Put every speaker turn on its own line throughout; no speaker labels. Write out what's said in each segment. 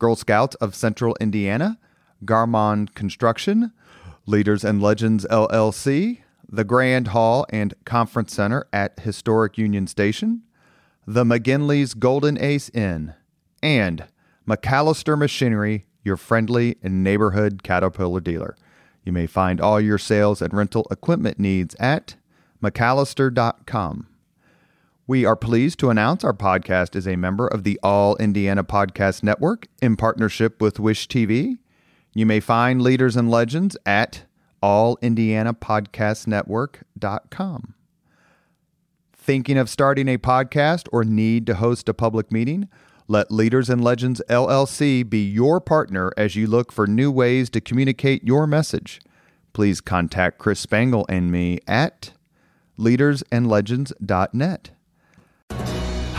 Girl Scouts of Central Indiana, Garmong Construction, Leaders and Legends LLC, the Grand Hall and Conference Center at Historic Union Station, the McGinley's Golden Ace Inn, and MacAllister Machinery, your friendly and neighborhood Caterpillar dealer. You may find all your sales and rental equipment needs at MacAllister.com. We are pleased to announce our podcast is a member of the All Indiana Podcast Network in partnership with Wish TV. You may find Leaders and Legends at allindianapodcastnetwork.com. Thinking of starting a podcast or need to host a public meeting? Let Leaders and Legends LLC be your partner as you look for new ways to communicate your message. Please contact Chris Spangle and me at leadersandlegends.net.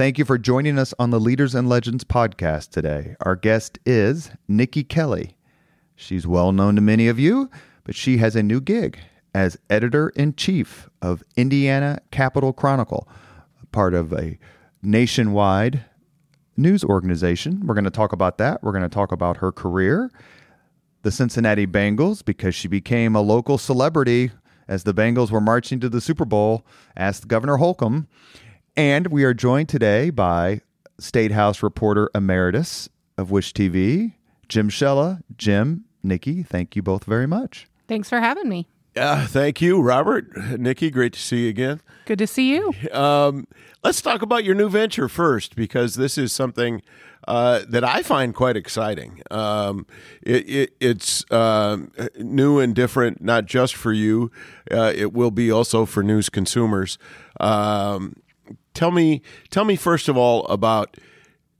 Thank you for joining us on the Leaders and Legends podcast today. Our guest is Niki Kelly. She's well known to many of you, but she has a new gig as editor in chief of Indiana Capital Chronicle, part of a nationwide news organization. We're going to talk about that. We're going to talk about her career, the Cincinnati Bengals, because she became a local celebrity as the Bengals were marching to the Super Bowl, asked Governor Holcomb and we are joined today by State House reporter emeritus of Wish TV, Jim Shella. Jim, Niki, thank you both very much.
Thanks for having me.
Uh, thank you, Robert. Niki, great to see you again.
Good to see you.
Um, let's talk about your new venture first, because this is something uh, that I find quite exciting. Um, it, it, it's uh, new and different, not just for you, uh, it will be also for news consumers. Um, tell me tell me first of all about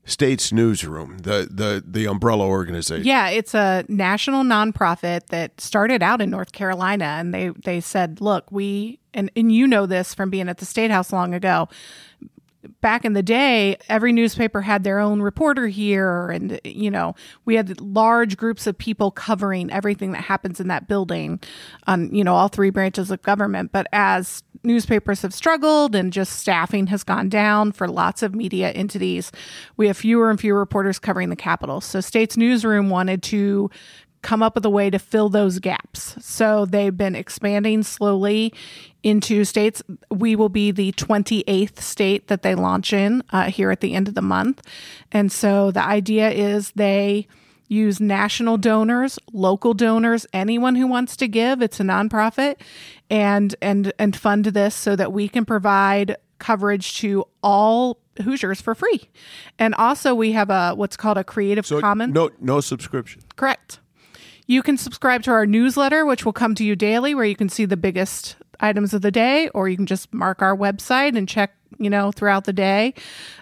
States Newsroom, the the the umbrella organization.
Yeah, it's a national nonprofit that started out in North Carolina, and they they said, look, we and and you know this from being at the state house long ago back in the day, every newspaper had their own reporter here, and you know we had large groups of people covering everything that happens in that building, on you know all three branches of government. But as newspapers have struggled and just staffing has gone down for lots of media entities, we have fewer and fewer reporters covering the Capitol. So States Newsroom wanted to come up with a way to fill those gaps. So they've been expanding slowly into states. We will be the 28th state that they launch in uh, here at the end of the month. And so the idea is they use national donors, local donors, anyone who wants to give. It's a nonprofit and and and fund this so that we can provide coverage to all Hoosiers for free. And also we have a what's called a Creative
so
Commons.
No no subscription.
Correct. You can subscribe to our newsletter, which will come to you daily, where you can see the biggest items of the day, or you can just mark our website and check, you know, throughout the day.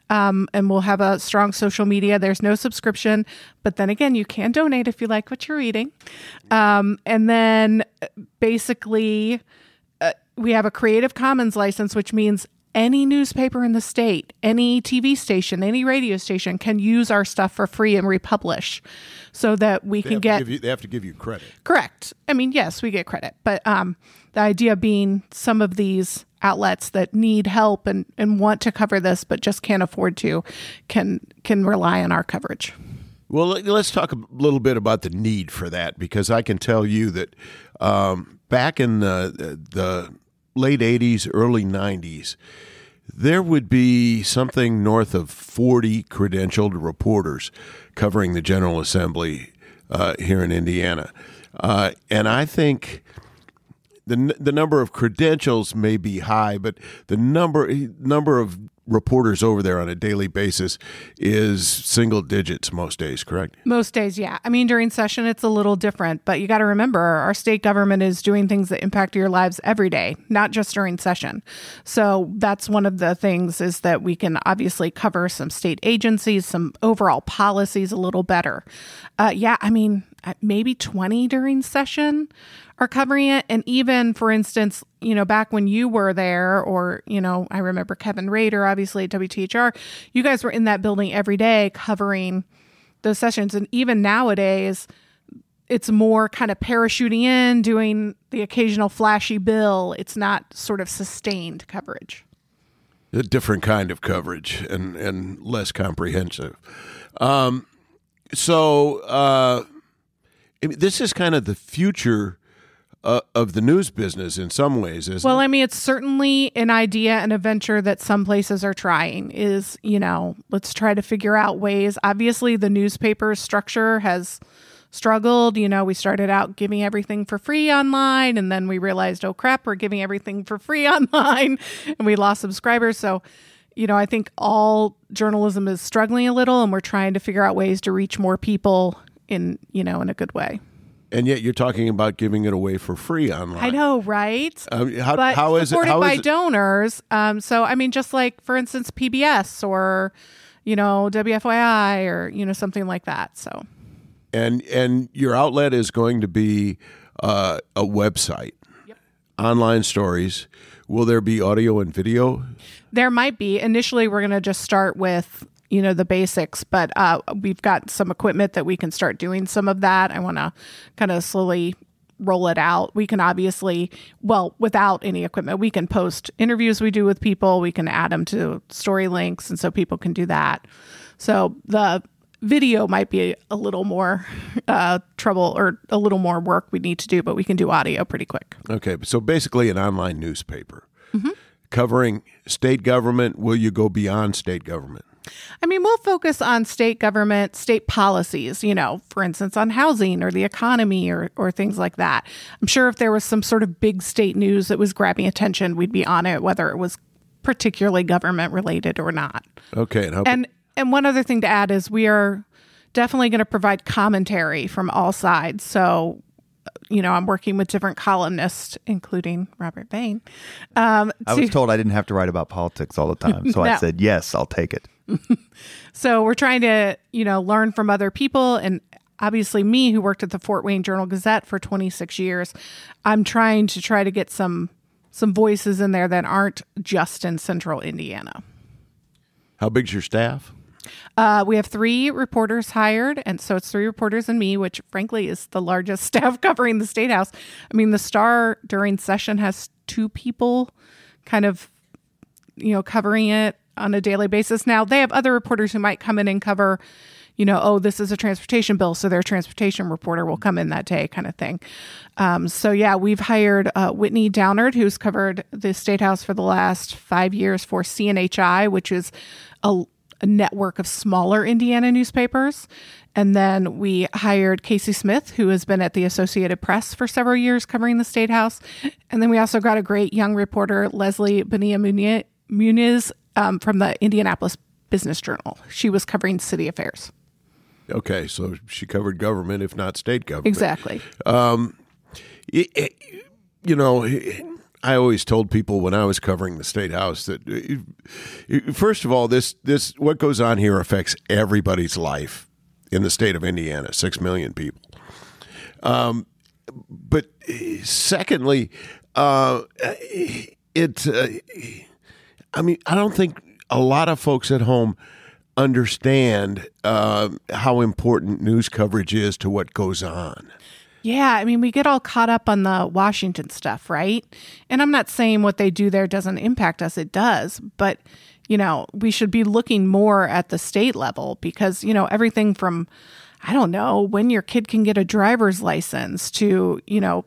Um, and we'll have a strong social media. There's no subscription, but then again, you can donate if you like what you're reading. Um, and then basically, uh, we have a Creative Commons license, which means any newspaper in the state, any TV station, any radio station can use our stuff for free and republish so that we
They
can get
you, they have to give you credit.
correct. I mean, yes, we get credit, but um, the idea being some of these outlets that need help and, and want to cover this but just can't afford to can can rely on our coverage.
Well, let- let's talk a little bit about the need for that because I can tell you that um, back in the, the late 80s, early 90s, there would be something north of 40 credentialed reporters covering the General Assembly uh, here in Indiana. Uh, and I think the the number of credentials may be high, but the number number of reporters over there on a daily basis is single digits most days, correct?
Most days, yeah. I mean, during session, it's a little different, but you got to remember our state government is doing things that impact your lives every day, not just during session. So that's one of the things is that we can obviously cover some state agencies, some overall policies a little better. Uh, yeah, I mean, maybe 20 during session are covering it. And even, for instance, you know, back when you were there, or, you know, I remember Kevin Rader, obviously at WTHR, you guys were in that building every day covering those sessions. And even nowadays, it's more kind of parachuting in, doing the occasional flashy bill. It's not sort of sustained coverage.
A different kind of coverage and, and less comprehensive. Um, so, uh, this is kind of the future uh, of the news business in some ways, isn't
well,
it?
I mean, it's certainly an idea and a venture that some places are trying. Is you know, let's try to figure out ways. Obviously, the newspaper structure has struggled. You know, we started out giving everything for free online, and then we realized, oh crap, we're giving everything for free online, and we lost subscribers. So, you know, I think all journalism is struggling a little, and we're trying to figure out ways to reach more people in you know in a good way.
And yet you're talking about giving it away for free online.
I know, right?
Um, how,
but
how is
supported
it? How
by
it?
donors. Um, so I mean, just like for instance, PBS or you know WFYI or you know something like that. So.
And and your outlet is going to be uh, a website,
Yep.
online stories. Will there be audio and video?
There might be. Initially, we're going to just start with you know the basics but uh, we've got some equipment that we can start doing some of that. I want to kind of slowly roll it out. We can obviously well without any equipment we can post interviews we do with people. We can add them to story links and so people can do that. So the video might be a little more uh, trouble or a little more work we need to do but we can do audio pretty quick.
Okay, so basically an online newspaper. Covering state government. Will you go beyond state government?
I mean, we'll focus on state government, state policies, you know, for instance, on housing or the economy or, or things like that. I'm sure if there was some sort of big state news that was grabbing attention, we'd be on it, whether it was particularly government related or not.
Okay, and how,
And and one other thing to add is we are definitely going to provide commentary from all sides. So, you know, I'm working with different columnists, including Robert Vane. Um,
I was told I didn't have to write about politics all the time, so
No.
I said yes, I'll take it.
So we're trying to, you know, learn from other people and obviously me who worked at the Fort Wayne Journal Gazette for 26 years, I'm trying to try to get some some voices in there that aren't just in central Indiana.
how big's your staff?
Uh, we have three reporters hired, and so it's three reporters and me, which frankly is the largest staff covering the state house. I mean, the Star during session has two people, kind of, you know, covering it on a daily basis. Now they have other reporters who might come in and cover, you know, oh, this is a transportation bill, so their transportation reporter will come in that day, kind of thing. Um, so yeah, we've hired uh, Whitney Downard, who's covered the state house for the last five years for CNHI, which is a a network of smaller Indiana newspapers. And then we hired Casey Smith, who has been at the Associated Press for several years covering the State House. And then we also got a great young reporter, Leslie Muniz, Muniz um, from the Indianapolis Business Journal. She was covering city affairs.
Okay, so she covered government, if not state government.
Exactly.
It- it- you know, I always told people when I was covering the state house that uh, first of all, this this what goes on here affects everybody's life in the state of Indiana, six million people. Um, but uh, secondly, uh, it. Uh, I mean, I don't think a lot of folks at home understand uh, how important news coverage is to what goes on.
Yeah, I mean, we get all caught up on the Washington stuff, right? And I'm not saying what they do there doesn't impact us, it does. But, you know, we should be looking more at the state level because, you know, everything from, I don't know, when your kid can get a driver's license to, you know,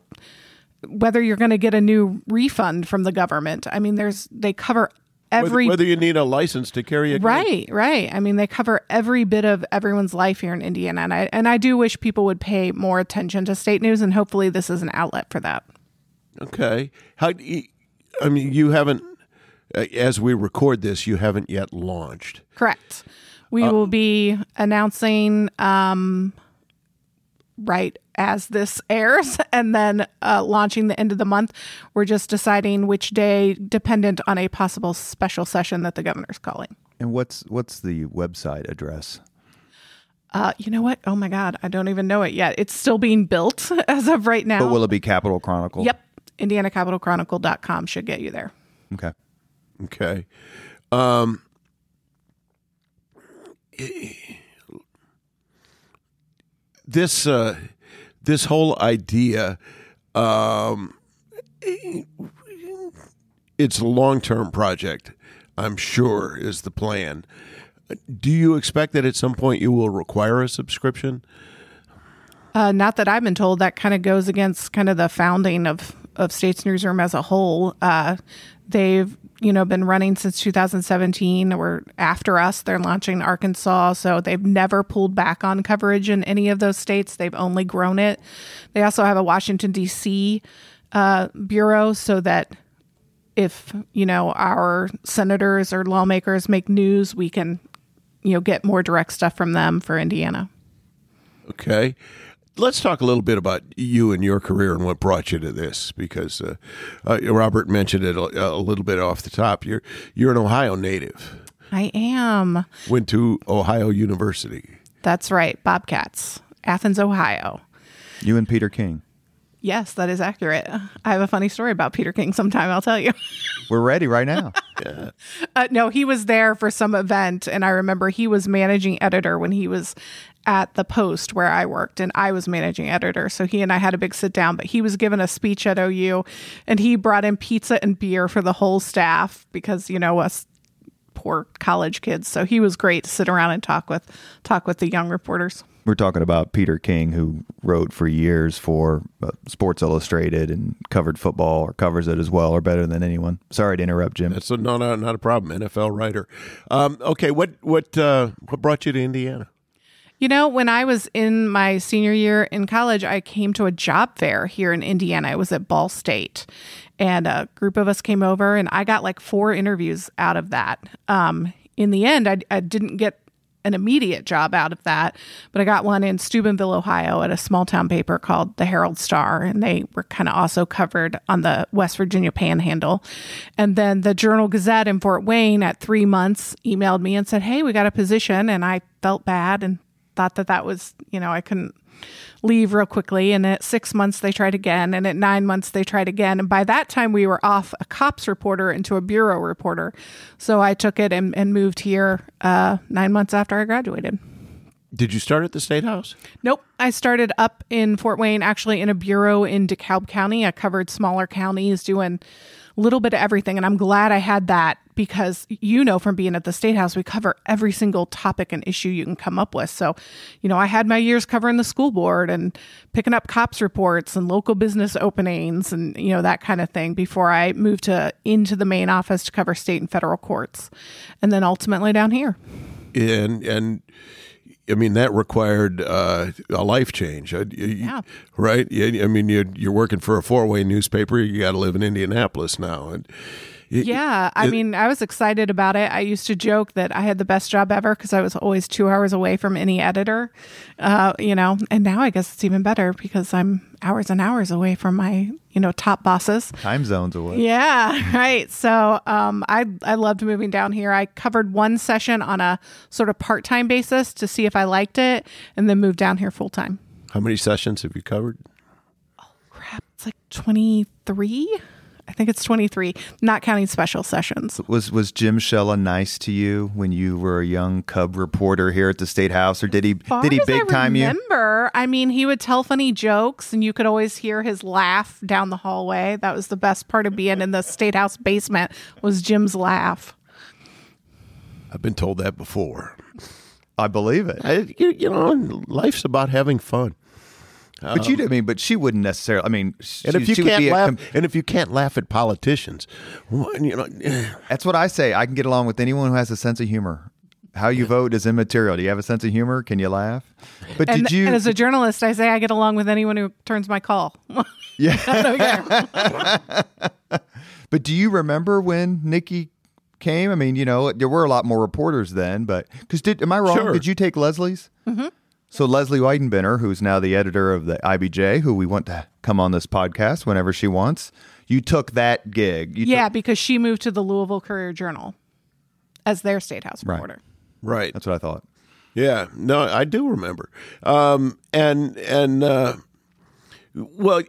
whether you're going to get a new refund from the government. I mean, there's, they cover every
whether, whether you need a license to carry a gun.
Right, right. I mean, they cover every bit of everyone's life here in Indiana, and I and I do wish people would pay more attention to state news, and hopefully, this is an outlet for that.
Okay. How? I mean, you haven't. uh, As we record this, you haven't yet launched.
Correct. We will be announcing um, right as this airs, and then uh, launching the end of the month. We're just deciding which day, dependent on a possible special session that the governor's calling.
And what's what's the website address?
Uh, you know what? Oh my God, I don't even know it yet. It's still being built as of right now.
But will it be Capital Chronicle?
Yep. IndianaCapitalChronicle.com should get you there.
Okay.
Okay. Um, this uh, this whole idea, um, it's a long term project. I'm sure is the plan. Do you expect that at some point you will require a subscription?
Uh, not that I've been told. That kind of goes against kind of the founding of of States Newsroom as a whole. Uh, they've you know been running since 2017. Or after us, they're launching Arkansas, so they've never pulled back on coverage in any of those states. They've only grown it. They also have a Washington D.C. Uh, bureau, so that if you know our senators or lawmakers make news, we can you know get more direct stuff from them for Indiana.
Okay. Let's talk a little bit about you and your career and what brought you to this, because uh, uh, Robert mentioned it a, a little bit off the top. You're you're an Ohio native.
I am.
Went to Ohio University.
That's right, Bobcats, Athens, Ohio.
You and Peter King.
Yes, that is accurate. I have a funny story about Peter King sometime, I'll tell you.
We're ready right now.
Uh, no, he was there for some event, and I remember he was managing editor when he was at the Post where I worked, and I was managing editor. So he and I had a big sit down, but he was given a speech at OU, and he brought in pizza and beer for the whole staff because, you know, us poor college kids. So he was great to sit around and talk with talk with the young reporters.
We're talking about Peter King, who wrote for years for uh, Sports Illustrated and covered football, or covers it as well, or better than anyone. Sorry to interrupt, Jim.
That's a, no, no, not a problem. NFL writer. Um, okay, what what uh, what brought you to Indiana?
You know, when I was in my senior year in college, I came to a job fair here in Indiana. I was at Ball State. And a group of us came over, and I got like four interviews out of that. Um, in the end, I, I didn't get an immediate job out of that, but I got one in Steubenville, Ohio at a small town paper called the Herald Star. And they were kind of also covered on the West Virginia panhandle. And then the Journal Gazette in Fort Wayne at three months emailed me and said, Hey, we got a position. And I felt bad and thought that that was, you know, I couldn't leave real quickly. And at six months, they tried again. And at nine months, they tried again. And by that time, we were off a cops reporter into a bureau reporter. So I took it and, and moved here uh, nine months after I graduated.
Did you start at the State House?
Nope. I started up in Fort Wayne, actually in a bureau in DeKalb County. I covered smaller counties doing a little bit of everything. And I'm glad I had that because you know from being at the State House, we cover every single topic and issue you can come up with. So, you know, I had my years covering the school board and picking up cops reports and local business openings and, you know, that kind of thing before I moved to into the main office to cover state and federal courts. And then ultimately down here.
And and I mean that required uh, a life change. Uh, you-
Yeah.
Right. Yeah, I mean you're you're working for a Fort Wayne newspaper. You got to live in Indianapolis now, and y-
Yeah, I
it-
mean, I was excited about it. I used to joke that I had the best job ever because I was always two hours away from any editor, uh, you know. And now I guess it's even better because I'm hours and hours away from my, you know, top bosses.
Time zones away.
Yeah, right. So um, I I loved moving down here. I covered one session on a sort of part time basis to see if I liked it, and then moved down here full time.
how many sessions have you covered?
Oh crap, it's like twenty three. I think it's twenty three, not counting special sessions.
Was was Jim Shella nice to you when you were a young cub reporter here at the State House, or did he did he big
I
time you?
remember, I mean, he would tell funny jokes, and you could always hear his laugh down the hallway. That was the best part of being in the state house basement was Jim's laugh.
I've been told that before.
I believe it.
I, you, you know, life's about having fun.
But you, I mean, but she wouldn't necessarily. I mean, she,
And if you
she
can't
be a
laugh,
com-
and if you can't laugh at politicians, well, you know,
that's what I say. I can get along with anyone who has a sense of humor. How you vote is immaterial. Do you have a sense of humor? Can you laugh? But
And,
did you?
and as a journalist, I say I get along with anyone who turns my call.
yeah. but do you remember when Niki came? I mean, you know, there were a lot more reporters then. But because did am I wrong?
Sure.
Did you take Leslie's? Mm-hmm. So Leslie Weidenbener, who's now the editor of the IBJ, who we want to come on this podcast whenever she wants, you took that gig. You
yeah,
took-
because she moved to the Louisville Courier Journal as their state house reporter.
right?
that's what I thought.
Yeah, no, I do remember. Um, and and uh, well,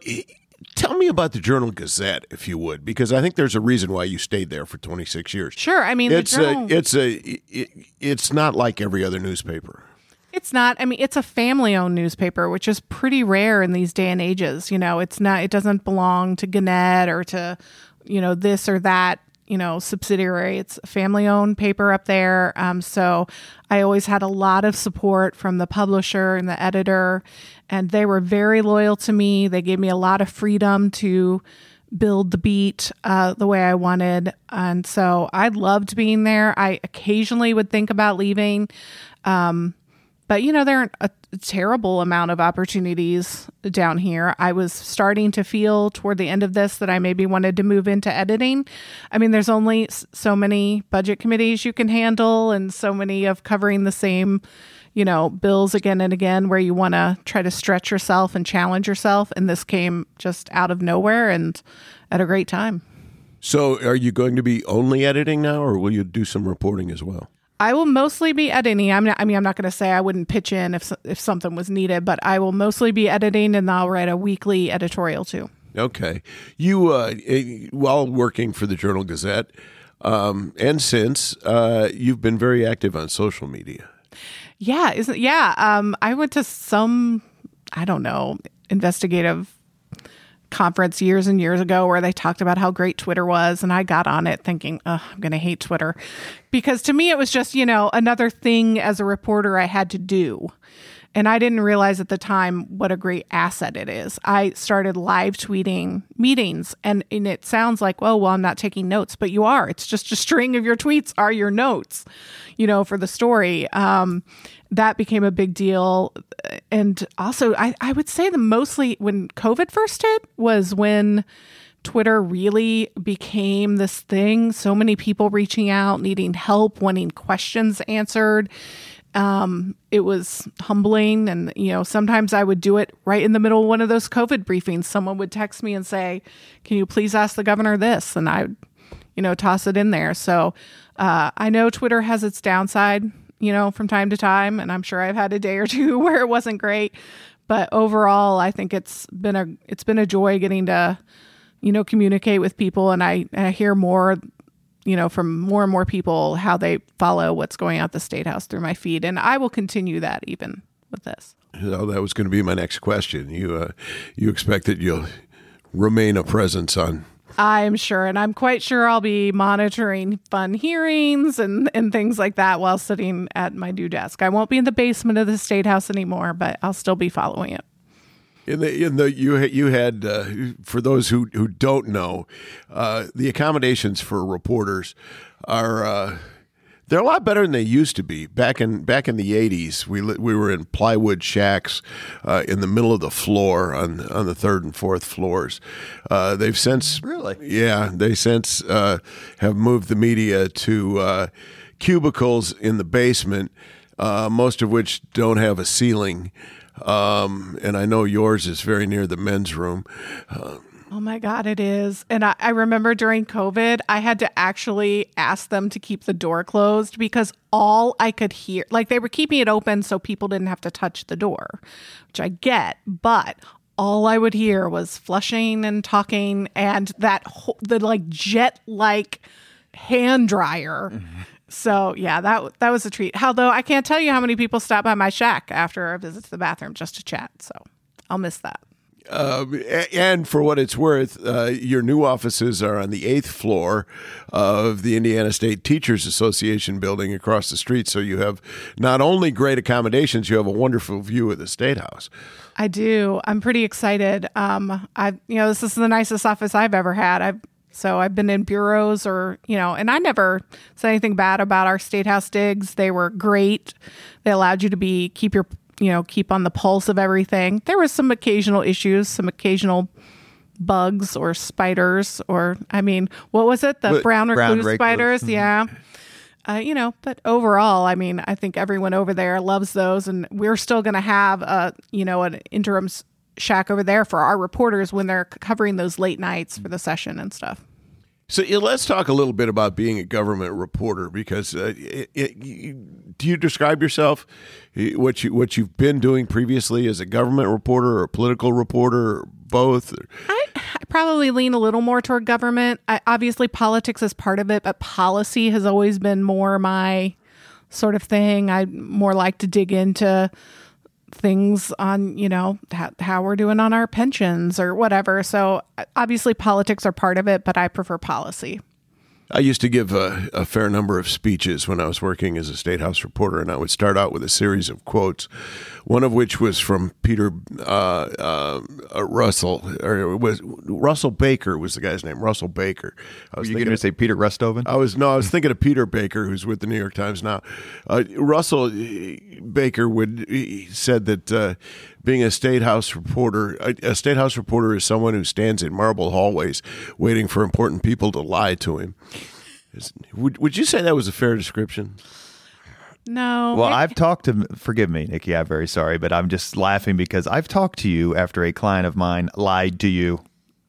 tell me about the Journal Gazette, if you would, because I think there's a reason why you stayed there for 26 years.
Sure, I mean
It's
the journal.
a, it's a, it, it's not like every other newspaper.
It's not. I mean, it's a family-owned newspaper, which is pretty rare in these day and ages. You know, it's not. It doesn't belong to Gannett or to, you know, this or that. You know, subsidiary. It's a family-owned paper up there. Um, so I always had a lot of support from the publisher and the editor, and they were very loyal to me. They gave me a lot of freedom to build the beat uh, the way I wanted. And so I loved being there. I occasionally would think about leaving. Um, but you know there aren't a terrible amount of opportunities down here. I was starting to feel toward the end of this that i maybe wanted to move into editing. I mean there's only so many budget committees you can handle and so many of covering the same you know bills again and again where you want to try to stretch yourself and challenge yourself. And this came just out of nowhere and at a great time.
So, are you going to be only editing now, or will you do some reporting as well?
I will mostly be editing. I'm not, I mean, I'm not going to say I wouldn't pitch in if if something was needed, but I will mostly be editing, and I'll write a weekly editorial too.
Okay, you uh, eh, while working for the Journal Gazette, um, and since uh, you've been very active on social media.
Yeah, isn't yeah. Um, I went to some I don't know investigative conference years and years ago where they talked about how great Twitter was, and I got on it thinking, Ugh, I'm going to hate Twitter because to me it was just you know another thing as a reporter I had to do. And I didn't realize at the time what a great asset it is. I started live tweeting meetings, and, and it sounds like, oh, well, I'm not taking notes, but you are. It's just a string of your tweets are your notes, you know, for the story. Um, that became a big deal. And also, I, I would say the mostly when COVID first hit was when Twitter really became this thing. So many people reaching out, needing help, wanting questions answered. Um, it was humbling. And, you know, sometimes I would do it right in the middle of one of those COVID briefings. Someone would text me and say, Can you please ask the governor this? And I you know, toss it in there. So uh, I know Twitter has its downside, you know, from time to time. And I'm sure I've had a day or two where it wasn't great. But overall, I think it's been a it's been a joy getting to, you know, communicate with people, and I, and I hear more, you know, from more and more people how they follow what's going on at the state house through my feed, and I will continue that even with this.
Oh, that was going to be my next question. You uh, you expect that you'll remain a presence on
I'm sure, and I'm quite sure I'll be monitoring fun hearings and and things like that while sitting at my new desk. I won't be in the basement of the state house anymore, but I'll still be following it.
In the in the you had- you had uh, for those who who don't know, uh, the accommodations for reporters are uh, they're a lot better than they used to be. Back in back in the eighties, we we were in plywood shacks uh, in the middle of the floor on on the third and fourth floors. Uh, they've since
Really?
yeah they since uh, have moved the media to uh, cubicles in the basement, uh, most of which don't have a ceiling. Um, and I know yours is very near the men's room.
Oh my God, it is. And I, I remember during COVID, I had to actually ask them to keep the door closed because all I could hear, like they were keeping it open so people didn't have to touch the door, which I get, but all I would hear was flushing and talking and that whole, the like jet like hand dryer. So yeah, that that was a treat. Although I can't tell you how many people stop by my shack after a visit to the bathroom just to chat. So I'll miss that.
um, and for what it's worth, uh, your new offices are on the eighth floor of the Indiana State Teachers Association building across the street. So you have not only great accommodations, you have a wonderful view of the State House.
I do. I'm pretty excited. Um, I, you know, this is the nicest office I've ever had. I've so I've been in bureaus or you know, and I never said anything bad about our state house digs. They were great. They allowed you to be keep your you know keep on the pulse of everything. There was some occasional issues, some occasional bugs or spiders or I mean, what was it? The
But-
brown
Brown
recluse
recluse.
spiders? Yeah. Uh, you know, but overall, I mean, I think everyone over there loves those, and we're still going to have a, you know, an interim shack over there for our reporters when they're covering those late nights for the session and stuff.
So yeah, let's talk a little bit about being a government reporter because uh, it, it, you, do you describe yourself what you what you've been doing previously as a government reporter or a political reporter or both?
I, I probably lean a little more toward government. I, obviously, politics is part of it, but policy has always been more my sort of thing. I more like to dig into things on, you know, how, how we're doing on our pensions or whatever. So obviously, politics are part of it, but I prefer policy.
I used to give a, a fair number of speeches when I was working as a state house reporter, and I would start out with a series of quotes. One of which was from Peter uh, uh, uh, Russell, or it was Russell Baker was the guy's name. Russell Baker. I
Were
was
you
thinking
going to say Peter Rusthoven?
I was no, I was thinking of Peter Baker, who's with the New York Times now. Uh, Russell uh, Baker would he said that uh, being a state house reporter, a, a state house reporter is someone who stands in marble hallways waiting for important people to lie to him. Is- Would would you say that was a fair description?
No.
Well,
I-
I've talked to, forgive me, Niki, I'm very sorry, but I'm just laughing because I've talked to you after a client of mine lied to you.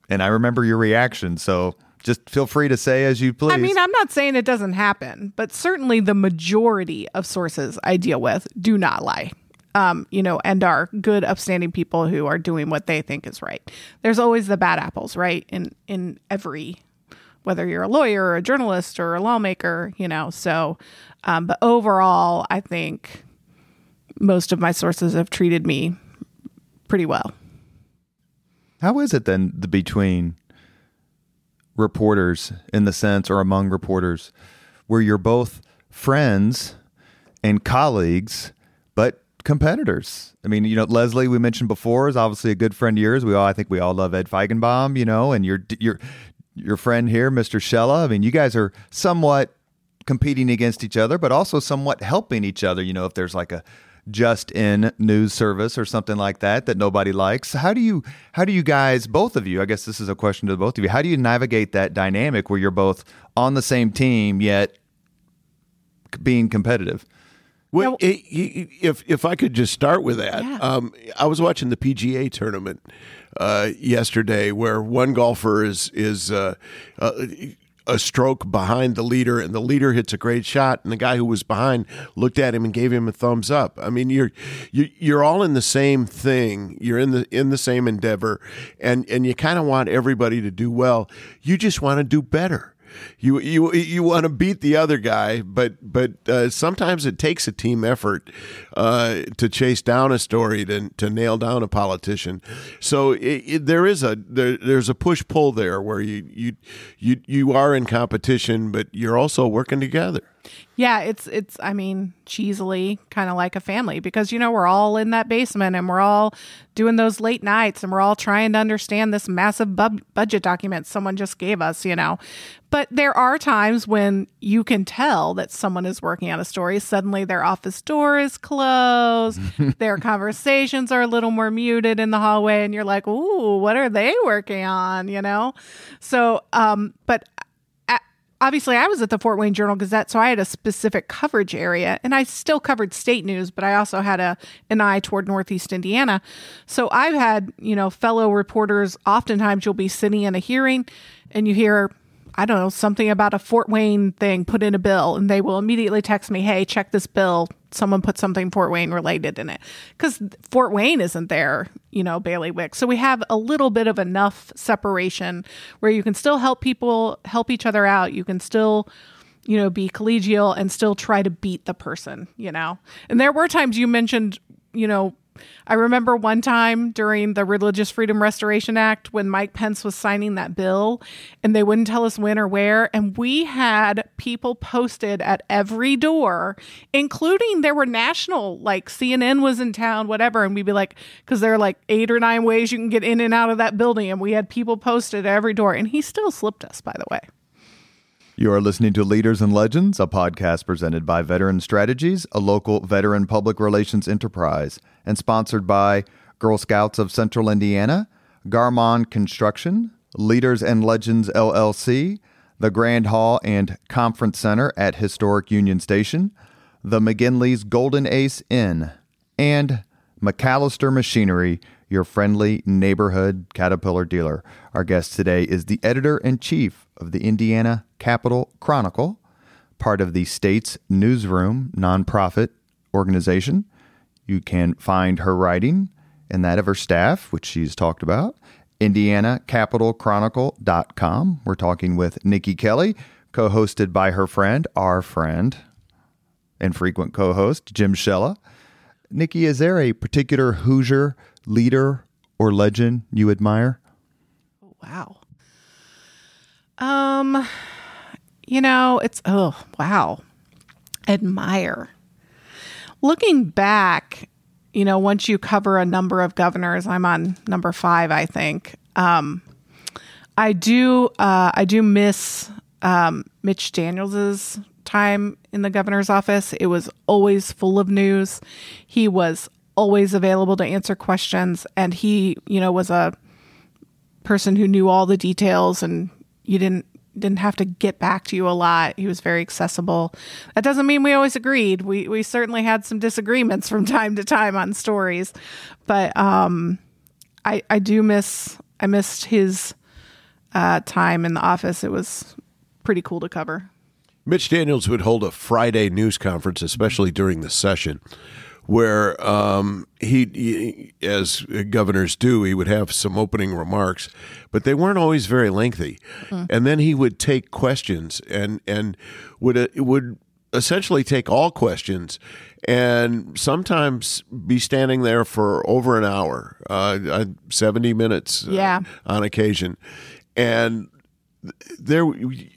And I remember your reaction. So just feel free to say as you please.
I mean, I'm not saying it doesn't happen, but certainly the majority of sources I deal with do not lie. Um, you know, and are good, upstanding people who are doing what they think is right. There's always the bad apples, right? In in every, whether you're a lawyer or a journalist or a lawmaker, you know. So, um, but overall, I think most of my sources have treated me pretty well.
How is it then the between reporters in the sense or among reporters where you're both friends and colleagues competitors? I mean, you know, Leslie we mentioned before is obviously a good friend of yours. We all I think we all love Ed Feigenbaum, you know, and your your your friend here, Mr. Shella. I mean, you guys are somewhat competing against each other, but also somewhat helping each other. You know, if there's like a just in news service or something like that that nobody likes. How do you how do you guys both of you, I guess this is a question to both of you. How do you navigate that dynamic where you're both on the same team yet being competitive?
Well, i- i- if if I could just start with that,
Yeah.
um, I was watching the PGA tournament uh, yesterday, where one golfer is is uh, uh, a stroke behind the leader, and the leader hits a great shot, and the guy who was behind looked at him and gave him a thumbs up. I mean, you're you, you're all in the same thing. You're in the in the same endeavor, and and you kind of want everybody to do well. You just want to do better you you you want to beat the other guy, but but uh, sometimes it takes a team effort uh, to chase down a story to to nail down a politician. So it, it, there is a there, there's a push pull there where you you you you are in competition, but you're also working together.
Yeah, it's it's I mean, cheesily kind of like a family because you know we're all in that basement and we're all doing those late nights and we're all trying to understand this massive bu- budget document someone just gave us, you know. But there are times when you can tell that someone is working on a story. Suddenly their office door is closed, their conversations are a little more muted in the hallway and you're like, "Ooh, what are they working on?" you know. So, um but obviously I was at the Fort Wayne Journal Gazette, so I had a specific coverage area, and I still covered state news, but I also had a an eye toward Northeast Indiana. So I've had you know fellow reporters. Oftentimes you'll be sitting in a hearing, and you hear. I don't know, something about a Fort Wayne thing put in a bill, and they will immediately text me, Hey, check this bill. Someone put something Fort Wayne related in it. Because Fort Wayne isn't there, you know, bailiwick. So we have a little bit of enough separation where you can still help people help each other out. You can still, you know, be collegial and still try to beat the person, you know. And there were times you mentioned, you know, I remember one time during the Religious Freedom Restoration Act when Mike Pence was signing that bill and they wouldn't tell us when or where. And we had people posted at every door, including there were national, like CNN was in town, whatever. And we'd be like, because there are like eight or nine ways you can get in and out of that building. And we had people posted at every door. And he still slipped us, by the way.
You are listening to Leaders and Legends, a podcast presented by Veteran Strategies, a local veteran public relations enterprise, and sponsored by Girl Scouts of Central Indiana, Garmong Construction, Leaders and Legends LLC, the Grand Hall and Conference Center at Historic Union Station, the McGinley's Golden Ace Inn, and MacAllister Machinery, your friendly neighborhood Caterpillar dealer. Our guest today is the editor in chief of the Indiana Capital Chronicle, part of the States Newsroom nonprofit organization. You can find her writing and that of her staff, which she's talked about, indianacapitalchronicle.com. We're talking with Niki Kelly, co hosted by her friend, our friend, and frequent co host, Jim Shella. Niki, is there a particular Hoosier leader or legend you admire?
Wow. Um, you know, it's oh wow, admire. Looking back, you know, once you cover a number of governors, I'm on number five, I think. Um, I do, uh, I do miss um, Mitch Daniels's time in the governor's office. It was always full of news. He was always available to answer questions, and he, you know, was a person who knew all the details and you didn't didn't have to get back to you a lot. He was very accessible. That doesn't mean we always agreed. We we certainly had some disagreements from time to time on stories, but um, I I do miss I missed his uh, time in the office. It was pretty cool to cover.
Mitch Daniels would hold a Friday news conference, especially during the session, where um, he, he, as governors do, he would have some opening remarks, but they weren't always very lengthy. Mm. And then he would take questions and and would uh, would essentially take all questions and sometimes be standing there for over an hour, uh, 70 minutes uh,
yeah.
on occasion. And there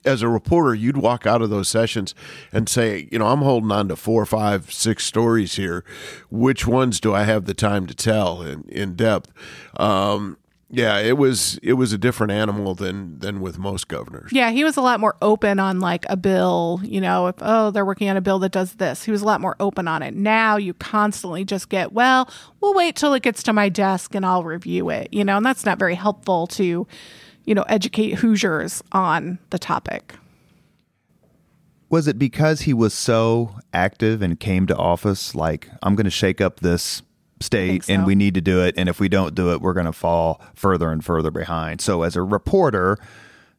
as a reporter you'd walk out of those sessions and say you know i'm holding on to four five six stories here. Which ones do i have the time to tell in, in depth? Um, yeah it was it was a different animal than than with most governors.
Yeah he was a lot more open on like a bill you know if oh they're working on a bill that does this. He was a lot more open on it. Now you constantly just get well we'll wait till it gets to my desk and i'll review it you know and that's not very helpful to you know, educate Hoosiers on the topic.
Was it because he was so active and came to office like I'm going to shake up this state so. and we need to do it and if we don't do it we're going to fall further and further behind. So as a reporter,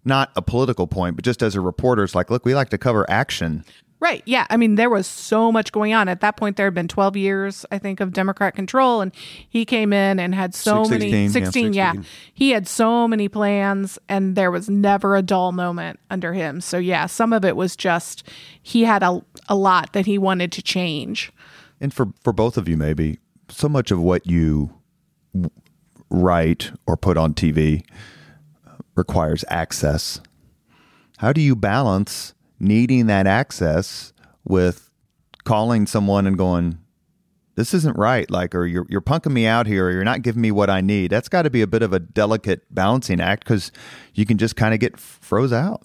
not a political point, but just as a reporter, it's like, look, we like to cover action.
Right. Yeah. I mean, there was so much going on. At that point, there had been 12 years, I think, of Democrat control. And he came in and had so 16, many 16, yeah, 16, yeah. He had so many plans, and there was never a dull moment under him. So, yeah, some of it was just he had a, a lot that he wanted to change.
And for, for both of you, maybe, so much of what you write or put on TV requires access. How do you balance? Needing that access with calling someone and going, this isn't right. Like, or you're, you're punking me out here, or you're not giving me what I need. That's got to be a bit of a delicate balancing act because you can just kind of get froze out.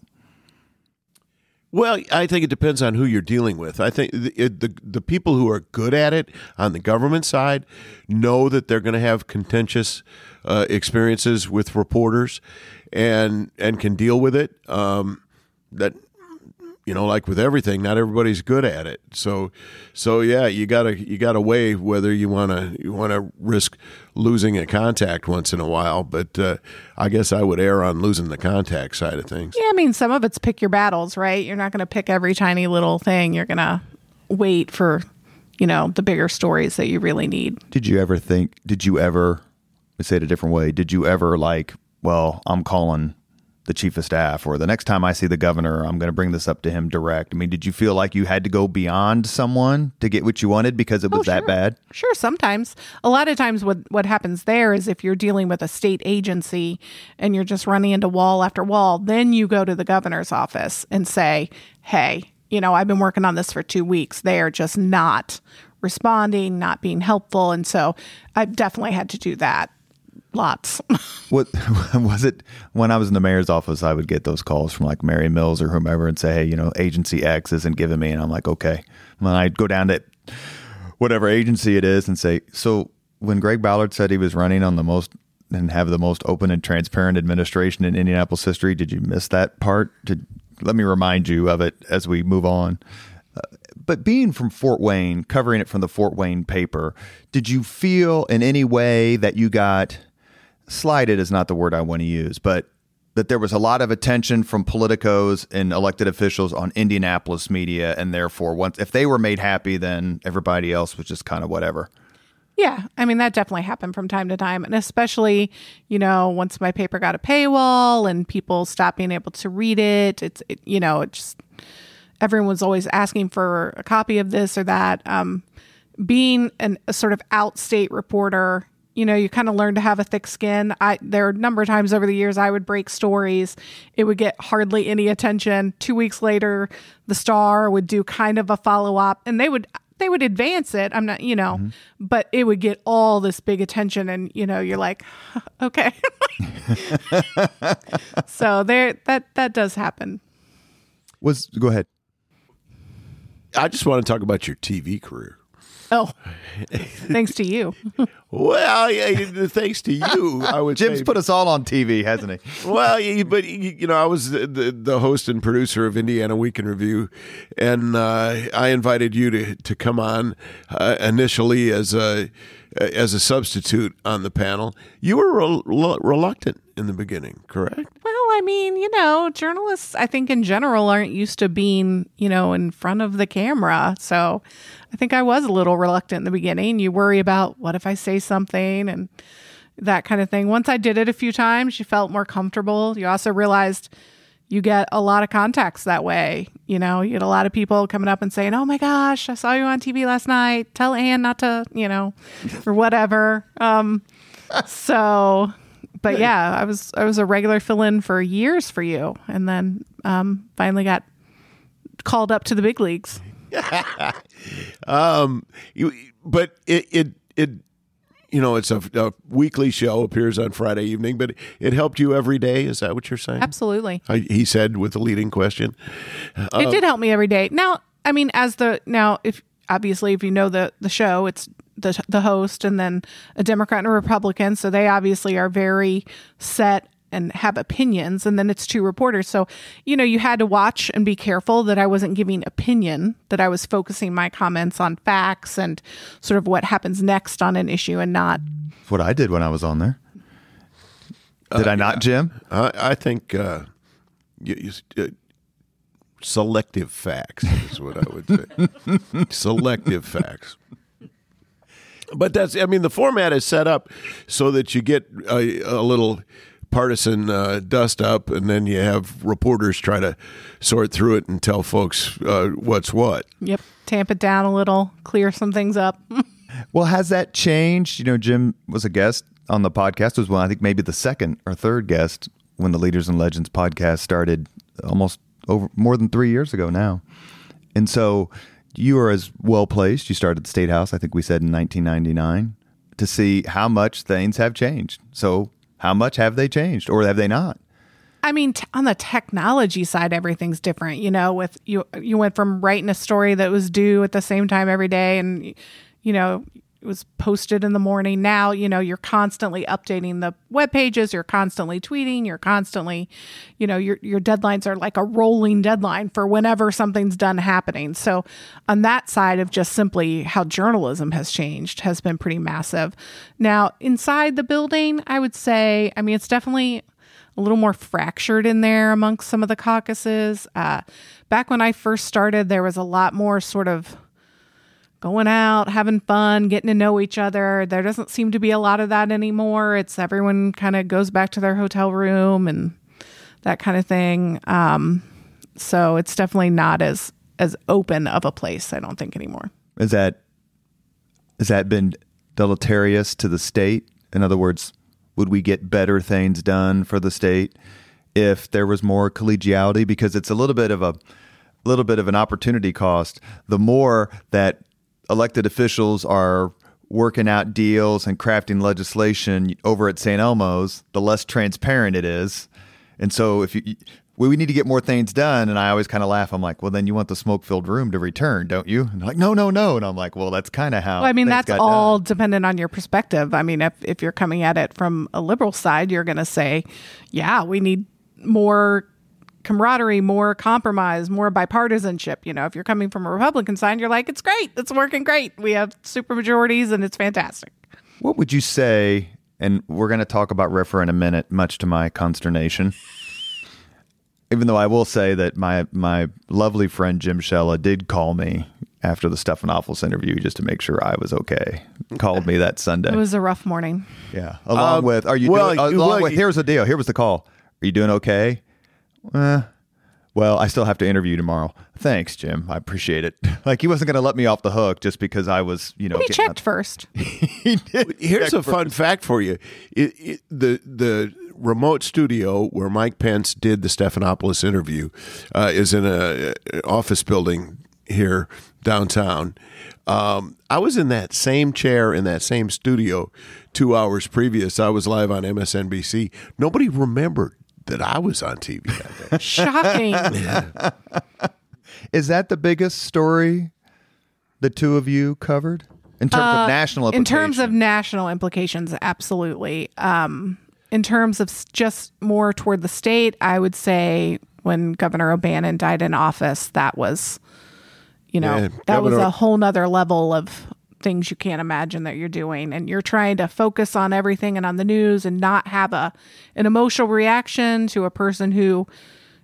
Well, I think it depends on who you're dealing with. I think the, the, the people who are good at it on the government side know that they're going to have contentious uh, experiences with reporters, and and can deal with it. Um, that you know, like with everything, not everybody's good at it. So, so yeah, you gotta you gotta weigh whether you wanna you wanna risk losing a contact once in a while. But uh, I guess I would err on losing the contact side of things.
Yeah, I mean, some of it's pick your battles, right? You're not gonna pick every tiny little thing. You're gonna wait for, you know, the bigger stories that you really need.
Did you ever think? Did you ever? Let's say it a different way. Did you ever like? Well, I'm calling the chief of staff or the next time I see the governor, I'm going to bring this up to him direct. I mean, did you feel like you had to go beyond someone to get what you wanted because it oh, was
Oh,
that bad?
Sure, sometimes. A lot of times what what happens there is if you're dealing with a state agency and you're just running into wall after wall, then you go to the governor's office and say, "Hey, you know, I've been working on this for 2 weeks. They are just not responding, not being helpful." And so I've definitely had to do that. Lots.
What was it when I was in the mayor's office? I would get those calls from like Mary Mills or whomever and say, "Hey, you know, agency X isn't giving me," and I'm like, "Okay." And then I'd go down to whatever agency it is and say, "So when Greg Ballard said he was running on the most and have the most open and transparent administration in Indianapolis history, did you miss that part? Did, let me remind you of it as we move on." Uh, But being from Fort Wayne, covering it from the Fort Wayne paper, did you feel in any way that you got slighted is not the word I want to use, but that there was a lot of attention from politicos and elected officials on Indianapolis media, and therefore, once if they were made happy, then everybody else was just kind of whatever.
Yeah, I mean that definitely happened from time to time, and especially you know once my paper got a paywall and people stopped being able to read it. It's it, you know it just everyone was always asking for a copy of this or that. Um, being an, a sort of outstate reporter, you know, you kind of learn to have a thick skin. I there are a number of times over the years I would break stories, it would get hardly any attention. Two weeks later, the Star would do kind of a follow up, and they would they would advance it. I'm not, you know, mm-hmm. but it would get all this big attention, and you know, you're like, okay. so there, that that does happen.
Was go ahead.
I just want to talk about your TV career.
Oh, thanks to you.
Well, yeah, thanks to you, I would
Jim's
say.
put us all on TV, hasn't he?
well, you- but you you know, I was the, the, the host and producer of Indiana Week in Review, and uh, I invited you to to come on uh, initially as a as a substitute on the panel. You were rel- rel- reluctant in the beginning, correct?
Well, I mean, you know, journalists, I think in general, aren't used to being, you know, in front of the camera. So I think I was a little reluctant in the beginning. You worry about what if I say something and that kind of thing. Once I did it a few times, you felt more comfortable. You also realized you get a lot of contacts that way. You know, you get a lot of people coming up and saying, Oh my gosh, I saw you on TV last night. Tell Ann not to, you know, or whatever. Um, so but yeah, I was I was a regular fill-in for years for you, and then um, finally got called up to the big leagues.
Um, you, but it, it, it, you know, it's a, a weekly show appears on Friday evening, but it helped you every day. Is that what you're saying?
Absolutely,
I, he said with the leading question.
it uh, did help me every day. Now, I mean, as the now, if obviously if you know the the show, it's the the host and then a Democrat and a Republican, so they obviously are very set and have opinions and then it's two reporters so you know you had to watch and be careful that i wasn't giving opinion that i was focusing my comments on facts and sort of what happens next on an issue and not
what I did when I was on there. Did I not, Jim?
I, I think uh, you, you, uh, selective facts is what I would say. selective facts. But that's, I mean, the format is set up so that you get a, a little partisan uh, dust up and then you have reporters try to sort through it and tell folks uh, what's what.
Yep. Tamp it down a little, clear some things up.
Well, has that changed? You know, Jim was a guest on the podcast. Was one I think maybe the second or third guest when the Leaders and Legends podcast started almost over more than three years ago now. And so you are as well placed. You started the State House, I think we said in 1999, to see how much things have changed. So, how much have they changed, or have they not?
I mean, t- on the technology side, everything's different. You know, with you, you went from writing a story that was due at the same time every day, and you know, it was posted in the morning. Now, you know, you're constantly updating the web pages. You're constantly tweeting. You're constantly, you know, your your deadlines are like a rolling deadline for whenever something's done happening. So, on that side of just simply how journalism has changed has been pretty massive. Now, inside the building, I would say, I mean, it's definitely a little more fractured in there amongst some of the caucuses. Uh, back when I first started, there was a lot more sort of going out, having fun, getting to know each other. There doesn't seem to be a lot of that anymore. It's everyone kind of goes back to their hotel room and that kind of thing. Um, so it's definitely not as as open of a place. I don't think anymore.
Is that has that been deleterious to the state? In other words, would we get better things done for the state if there was more collegiality? Because it's a little bit of a little bit of an opportunity cost. The more that elected officials are working out deals and crafting legislation over at St. Elmo's, the less transparent it is. And so if you we, we need to get more things done. And I always kind of laugh. I'm like, well, then you want the smoke filled room to return, don't you? And they're like, no, no, no. And I'm like, well, that's kind of how.
Well, I mean, that's all
done.
dependent on your perspective. I mean, if, if you're coming at it from a liberal side, you're going to say, yeah, we need more camaraderie, more compromise, more bipartisanship. You know, if you're coming from a Republican side, you're like, it's great. It's working great. We have super majorities and it's fantastic.
What would you say? And we're going to talk about RFRA in a minute, much to my consternation. Even though I will say that my my lovely friend Jim Shella did call me after the Stephanopoulos interview just to make sure I was okay. Called me that Sunday.
It was a rough morning.
yeah, along
Um,
with are you
well,
doing, along
well,
with
you-
here's the deal. Here was the call. Are you doing okay? Eh, well, I still have to interview tomorrow. Thanks, Jim. I appreciate it. Like he wasn't going to let me off the hook just because I was, you know,
He
getting
checked first.
he did.
Here's a
check
fun fact for you: it, it, the the remote studio where Mike Pence did the Stephanopoulos interview uh, is in a, a office building here downtown. Um, I was in that same chair in that same studio two hours previous. I was live on MSNBC. Nobody remembered that I was on TV.
Shocking.
Is that the biggest story the two of you covered in terms of national
Uh, in terms of national implications absolutely um, in terms of just more toward the state i would say when governor o'bannon died in office that was you know
Yeah,
that was a whole nother level of things you can't imagine that you're doing and you're trying to focus on everything and on the news and not have a an emotional reaction to a person who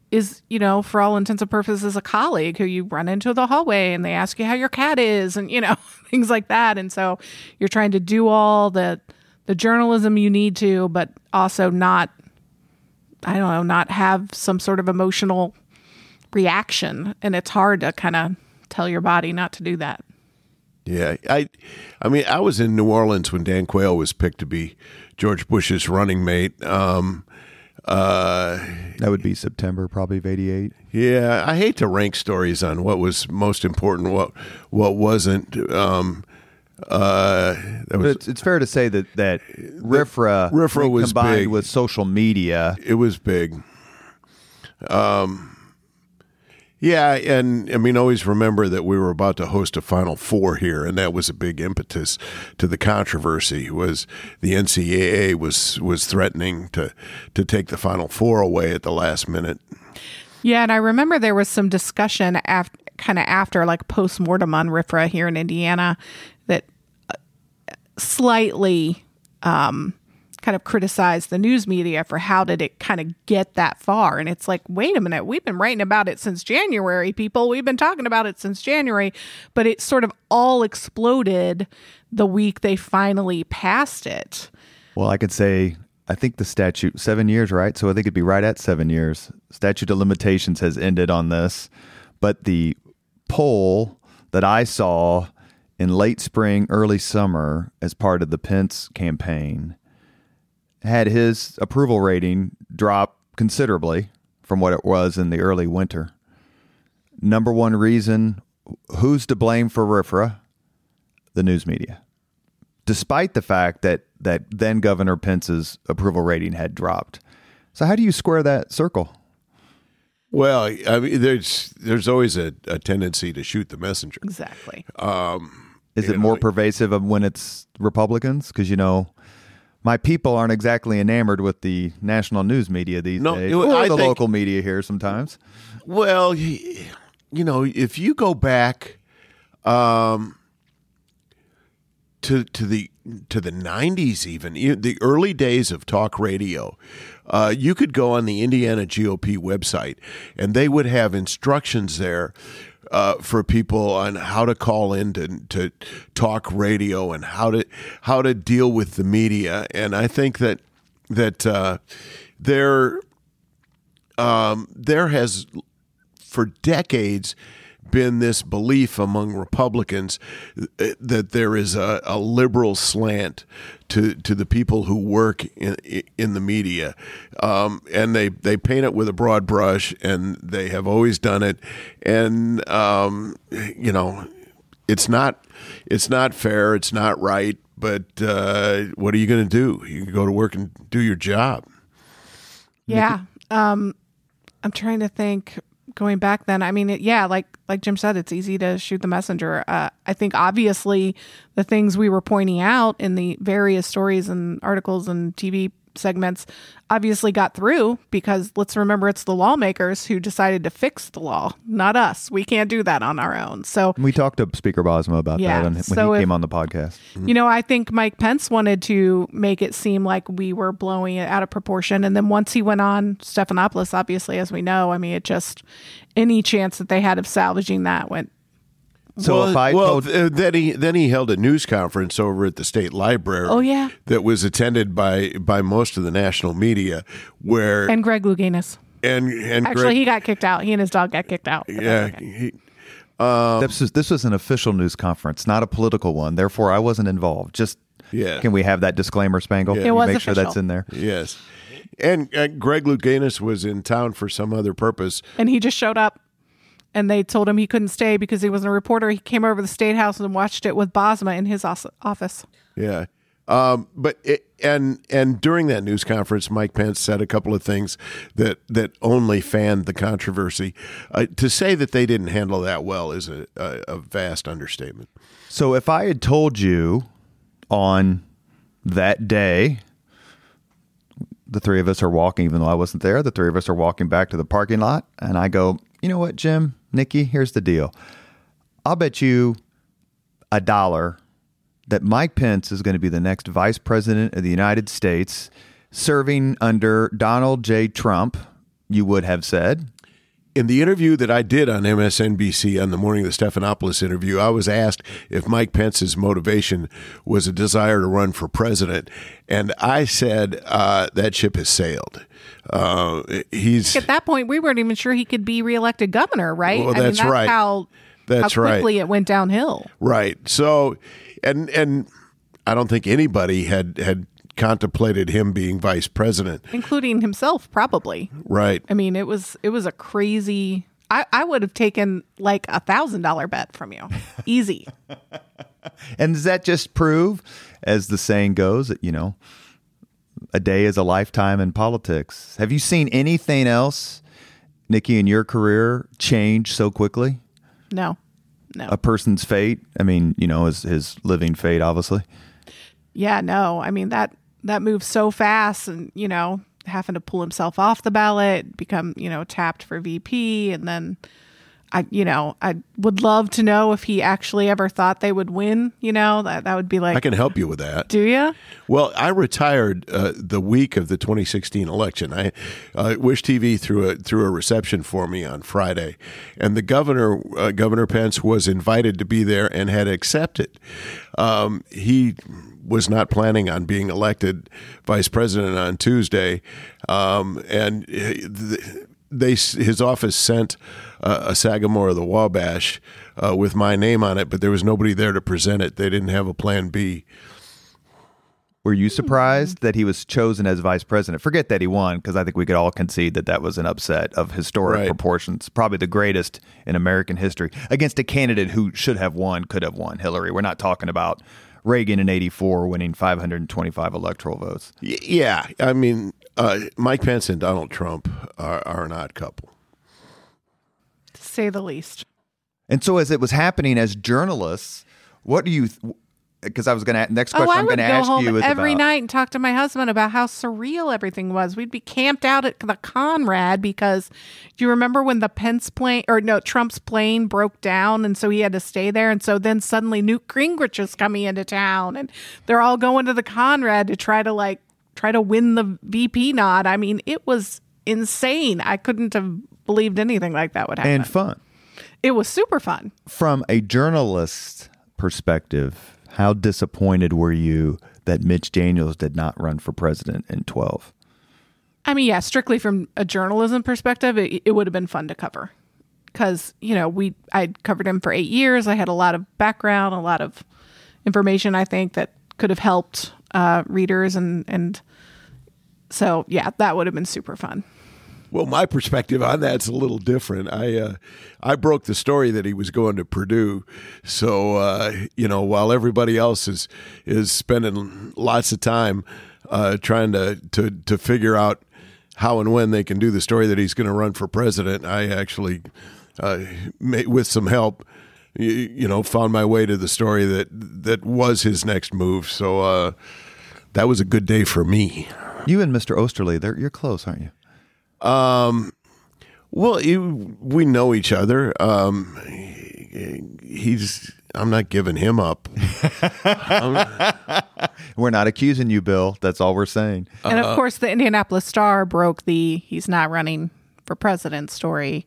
is, you know, for all intents and purposes, a colleague who you run into the hallway and they ask you how your cat is and, you know, things like that. And so you're trying to do all the the journalism you need to, but also not I don't know, not have some sort of emotional reaction. And it's hard to kind of tell your body not to do that.
Yeah, I, I mean, I was in New Orleans when Dan Quayle was picked to be George Bush's running mate. Um, uh,
that would be September, probably of '88.
yeah, I hate to rank stories on what was most important, what what wasn't. Um, uh, was
it's, it's fair to say that that
RFRA,
RFRA
was
combined
big.
with social media.
it was big. Um, yeah, and I mean, always remember that we were about to host a Final Four here, and that was a big impetus to the controversy. Was the NCAA was was threatening to to take the Final Four away at the last minute?
Yeah, and I remember there was some discussion after, kind of after, like post mortem on RFRA here in Indiana, that uh, slightly um, kind of criticized the news media for how did it kind of get that far. And it's like, wait a minute, we've been writing about it since January, people. We've been talking about it since January, but it sort of all exploded the week they finally passed it.
Well, I could say I think the statute seven years, right? So I think it'd be right at seven years. Statute of limitations has ended on this, but the poll that I saw in late spring, early summer, as part of the Pence campaign, had his approval rating drop considerably from what it was in the early winter. Number one reason: who's to blame for RFRA? The news media despite the fact that that then Governor Pence's approval rating had dropped. So how do you square that circle?
Well, I mean, there's there's always a, a tendency to shoot the messenger.
Exactly.
Um, Is it more pervasive when it's Republicans? Because you know, my people aren't exactly enamored with the national news media these
No,
days,
it-
or
I
the
think-
local media here sometimes.
Well, you know, if you go back um, to to the to the '90s, even the early days of talk radio, uh, you could go on the Indiana GOP website, and they would have instructions there. Uh, for people on how to call in to, to talk radio and how to how to deal with the media, and I think that that uh, there um, there has for decades been this belief among Republicans uh, that there is a, a liberal slant to to the people who work in in the media, um, and they they paint it with a broad brush, and they have always done it, and um, you know, it's not it's not fair, it's not right, but uh, what are you going to do? You can go to work and do your job.
Yeah. Um, I'm trying to think. Going back then, I mean, it, yeah, like like Jim said, it's easy to shoot the messenger. Uh, I think obviously the things we were pointing out in the various stories and articles and TV segments obviously got through because let's remember it's the lawmakers who decided to fix the law, not us. We can't do that on our own. So
We talked to Speaker Bosma about
Yeah,
that when,
so
he
if-
came on the podcast. Mm-hmm.
You know, I think Mike Pence wanted to make it seem like we were blowing it out of proportion. And then once he went on Stephanopoulos, obviously, as we know, I mean, it just, any chance that they had of salvaging that went,
So
well,
if I
well,
told
th- uh, then he then he held a news conference over at the state library.
Oh, yeah.
that was attended by by most of the national media. Where and
and Greg Louganis.
and, and
Actually,
Greg,
he got kicked out. He and his dog got kicked out.
yeah, he,
this was this was an official news conference, not a political one. Therefore, I wasn't involved. Just
Yeah.
can we have that disclaimer, Spangle? Can
It
you
was
make sure that's in there.
yes, and, and Greg Louganis was in town for some other purpose.
And he just showed up and they told him he couldn't stay because he wasn't a reporter. He came over to the State House and watched it with Bosma in his office.
Yeah. Um, but it, and and during that news conference, Mike Pence said a couple of things that that only fanned the controversy. Uh, to say that they didn't handle that well is a, a, a vast understatement.
So if I had told you on that day, the three of us are walking, even though I wasn't there, the three of us are walking back to the parking lot, and I go, you know what, Jim, Niki, here's the deal. I'll bet you a dollar that Mike Pence is going to be the next vice president of the United States, serving under Donald J. Trump, you would have said.
In the interview that I did on MSNBC on the morning of the Stephanopoulos interview, I was asked if Mike Pence's motivation was a desire to run for president, and I said uh, that ship has sailed. Uh, he's
At that point, we weren't even sure he could be reelected governor, right?
Well,
I mean,
that's
that's
right.
how,
That's
how
right.
quickly it went downhill.
Right. So, and and I don't think anybody had had contemplated him being vice president.
including himself probably
Right.
i mean it was it was a crazy i i would have taken like a thousand dollar bet from you easy
And does that just prove, as the saying goes, that, you know, a day is a lifetime in politics? Have you seen anything else, Niki, in your career change so quickly?
no no
A person's fate? I mean, you know, his, his living fate, obviously.
yeah no i mean that that moves so fast and you know having to pull himself off the ballot become you know tapped for vp and then I, you know, I would love to know if he actually ever thought they would win. You know, that that would be like,
I can help you with that.
do you?
Well, I retired uh, the week of the 2016 election. I uh, WISH TV threw a threw a reception for me on Friday, and the governor, uh, Governor Pence, was invited to be there and had accepted. Um, he was not planning on being elected vice president on Tuesday, um, and uh, they his office sent uh, a Sagamore of the Wabash uh, with my name on it, but there was nobody there to present it. They didn't have a plan B.
Were you surprised that he was chosen as vice president? Forget that he won, because I think we could all concede that that was an upset of historic
Right.
proportions, probably the greatest in American history, against a candidate who should have won, could have won, Hillary. We're not talking about Reagan in 84 winning 525 electoral votes.
Yeah, I mean, uh, Mike Pence and Donald Trump are, are an odd couple.
To say the least.
And so, as it was happening as journalists, what do you? Because I was going to next oh, question
oh,
I'm going
go
to ask
home
you is
every
about,
night and talk to my husband about how surreal everything was. We'd be camped out at the Conrad because do you remember when the Pence plane or no Trump's plane broke down and so he had to stay there and so then suddenly Newt Gingrich is coming into town and they're all going to the Conrad to try to like try to win the VP nod. I mean, it was insane. I couldn't have believed anything like that would happen.
and fun.
it was super fun.
From a journalist perspective, how disappointed were you that Mitch Daniels did not run for president in 12?
I mean, yeah, strictly from a journalism perspective, it, it would have been fun to cover because you know we I'd covered him for eight years. I had a lot of background, a lot of information. I think that could have helped uh, readers and and so yeah, that would have been super fun.
Well, my perspective on that's a little different. I uh, I broke the story that he was going to Purdue, so uh, you know while everybody else is is spending lots of time uh, trying to, to to figure out how and when they can do the story that he's going to run for president, I actually, uh, with some help, you, you, know, found my way to the story that that was his next move. So uh, that was a good day for me.
You and Mr. Oesterle, you're close, aren't you?
Um, well, we know each other. Um, he's. I'm not giving him up.
we're not accusing you, Bill. That's all we're saying.
And of uh, course, the Indianapolis Star broke the "he's not running for president" story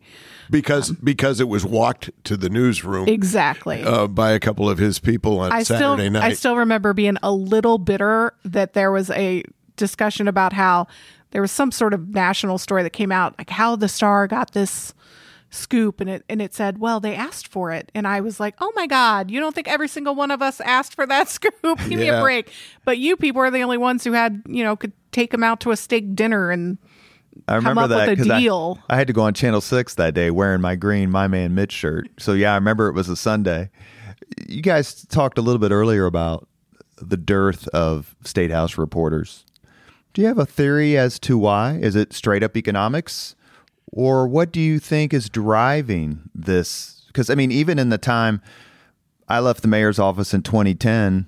because um, because it was walked to the newsroom
exactly
uh, by a couple of his people on
I
Saturday
still,
night.
I still remember being a little bitter that there was a discussion about how there was some sort of national story that came out, like how the Star got this scoop and it and it said, "Well, they asked for it." And I was like, "Oh my god, you don't think every single one of us asked for that scoop? Give yeah. me a break." But you people are the only ones who had, you know, could take them out to a steak dinner and I remember that because I,
I, had to go on Channel Six that day wearing my green My Man Mitch shirt. So yeah, I remember it was a Sunday. You guys talked a little bit earlier about the dearth of state house reporters do you have a theory as to why? Is it straight up economics? Or what do you think is driving this? Because, I mean, even in the time I left the mayor's office in 2010,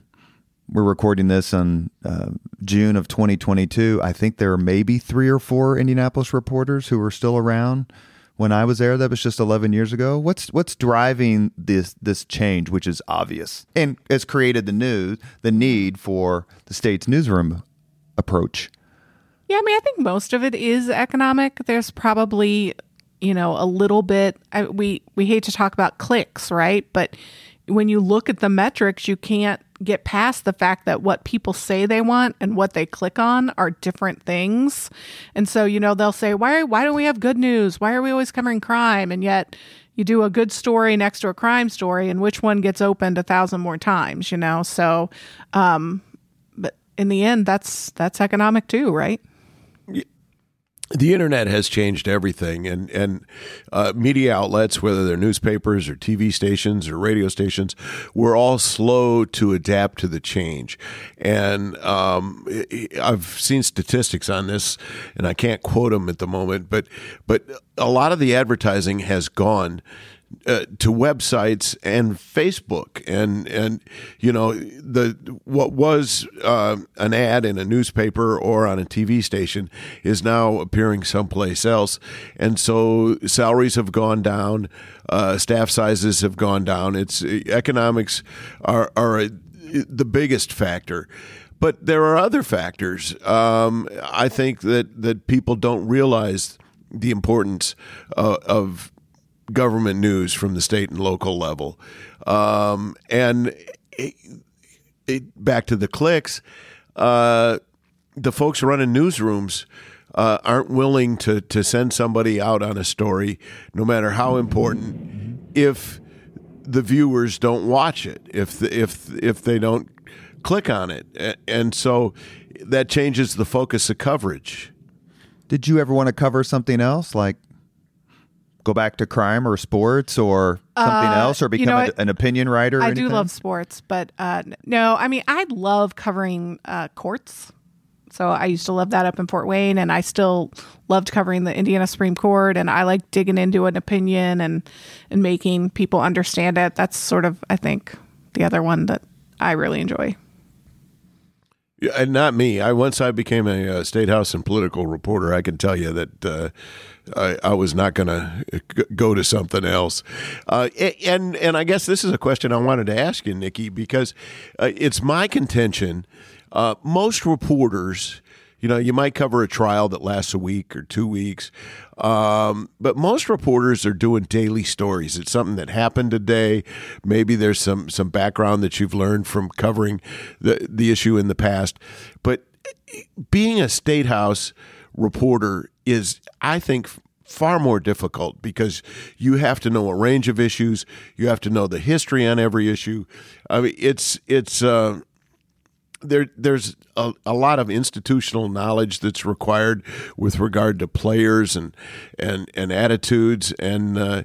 we're recording this in uh, June of 2022. I think there are maybe three or four Indianapolis reporters who were still around when I was there. That was just 11 years ago. What's what's driving this this change, which is obvious and has created the news the need for the States Newsroom approach?
Yeah, I mean, I think most of it is economic. There's probably, you know, a little bit. I, we we hate to talk about clicks, right? But when you look at the metrics, you can't get past the fact that what people say they want and what they click on are different things. And so, you know, they'll say, "Why why don't we have good news? Why are we always covering crime?" And yet you do a good story next to a crime story and which one gets opened a thousand more times, you know? So um in the end that's that's economic too, right?
the internet has changed everything, and and uh, media outlets, whether they're newspapers or TV stations or radio stations, we're all slow to adapt to the change. And um, I've seen statistics on this, and I can't quote them at the moment, but but a lot of the advertising has gone uh, to websites and Facebook and and you know the what was uh, an ad in a newspaper or on a TV station is now appearing someplace else, and so salaries have gone down, uh, staff sizes have gone down. It's economics are are a, the biggest factor. But there are other factors. Um, I think that, that people don't realize the importance uh, of government news from the state and local level. Um, and it, it, back to the clicks, uh, the folks running newsrooms uh, aren't willing to, to send somebody out on a story, no matter how important, if the viewers don't watch it, if the, if if they don't click on it, and so that changes the focus of coverage.
Did you ever want to cover something else like go back to crime or sports or something uh, else or become you know, a, an opinion writer?
I do love sports, but uh, no, I mean, I love covering uh, courts. So I used to love that up in Fort Wayne, and I still loved covering the Indiana Supreme Court. And I like digging into an opinion and and making people understand it. That's sort of, I think, the other one that I really enjoy.
Yeah, and not me. I once I became a uh, state house and political reporter. I can tell you that uh, I, I, was not going to go to something else. Uh, and and I guess this is a question I wanted to ask you, Niki, because uh, it's my contention. Uh, most reporters you know, you might cover a trial that lasts a week or two weeks, um, but most reporters are doing daily stories. It's something that happened today. Maybe there's some some background that you've learned from covering the the issue in the past. But being a state house reporter is, I think, far more difficult because you have to know a range of issues. You have to know the history on every issue. I mean, it's it's uh, there. There's a, a lot of institutional knowledge that's required with regard to players and and and attitudes and uh,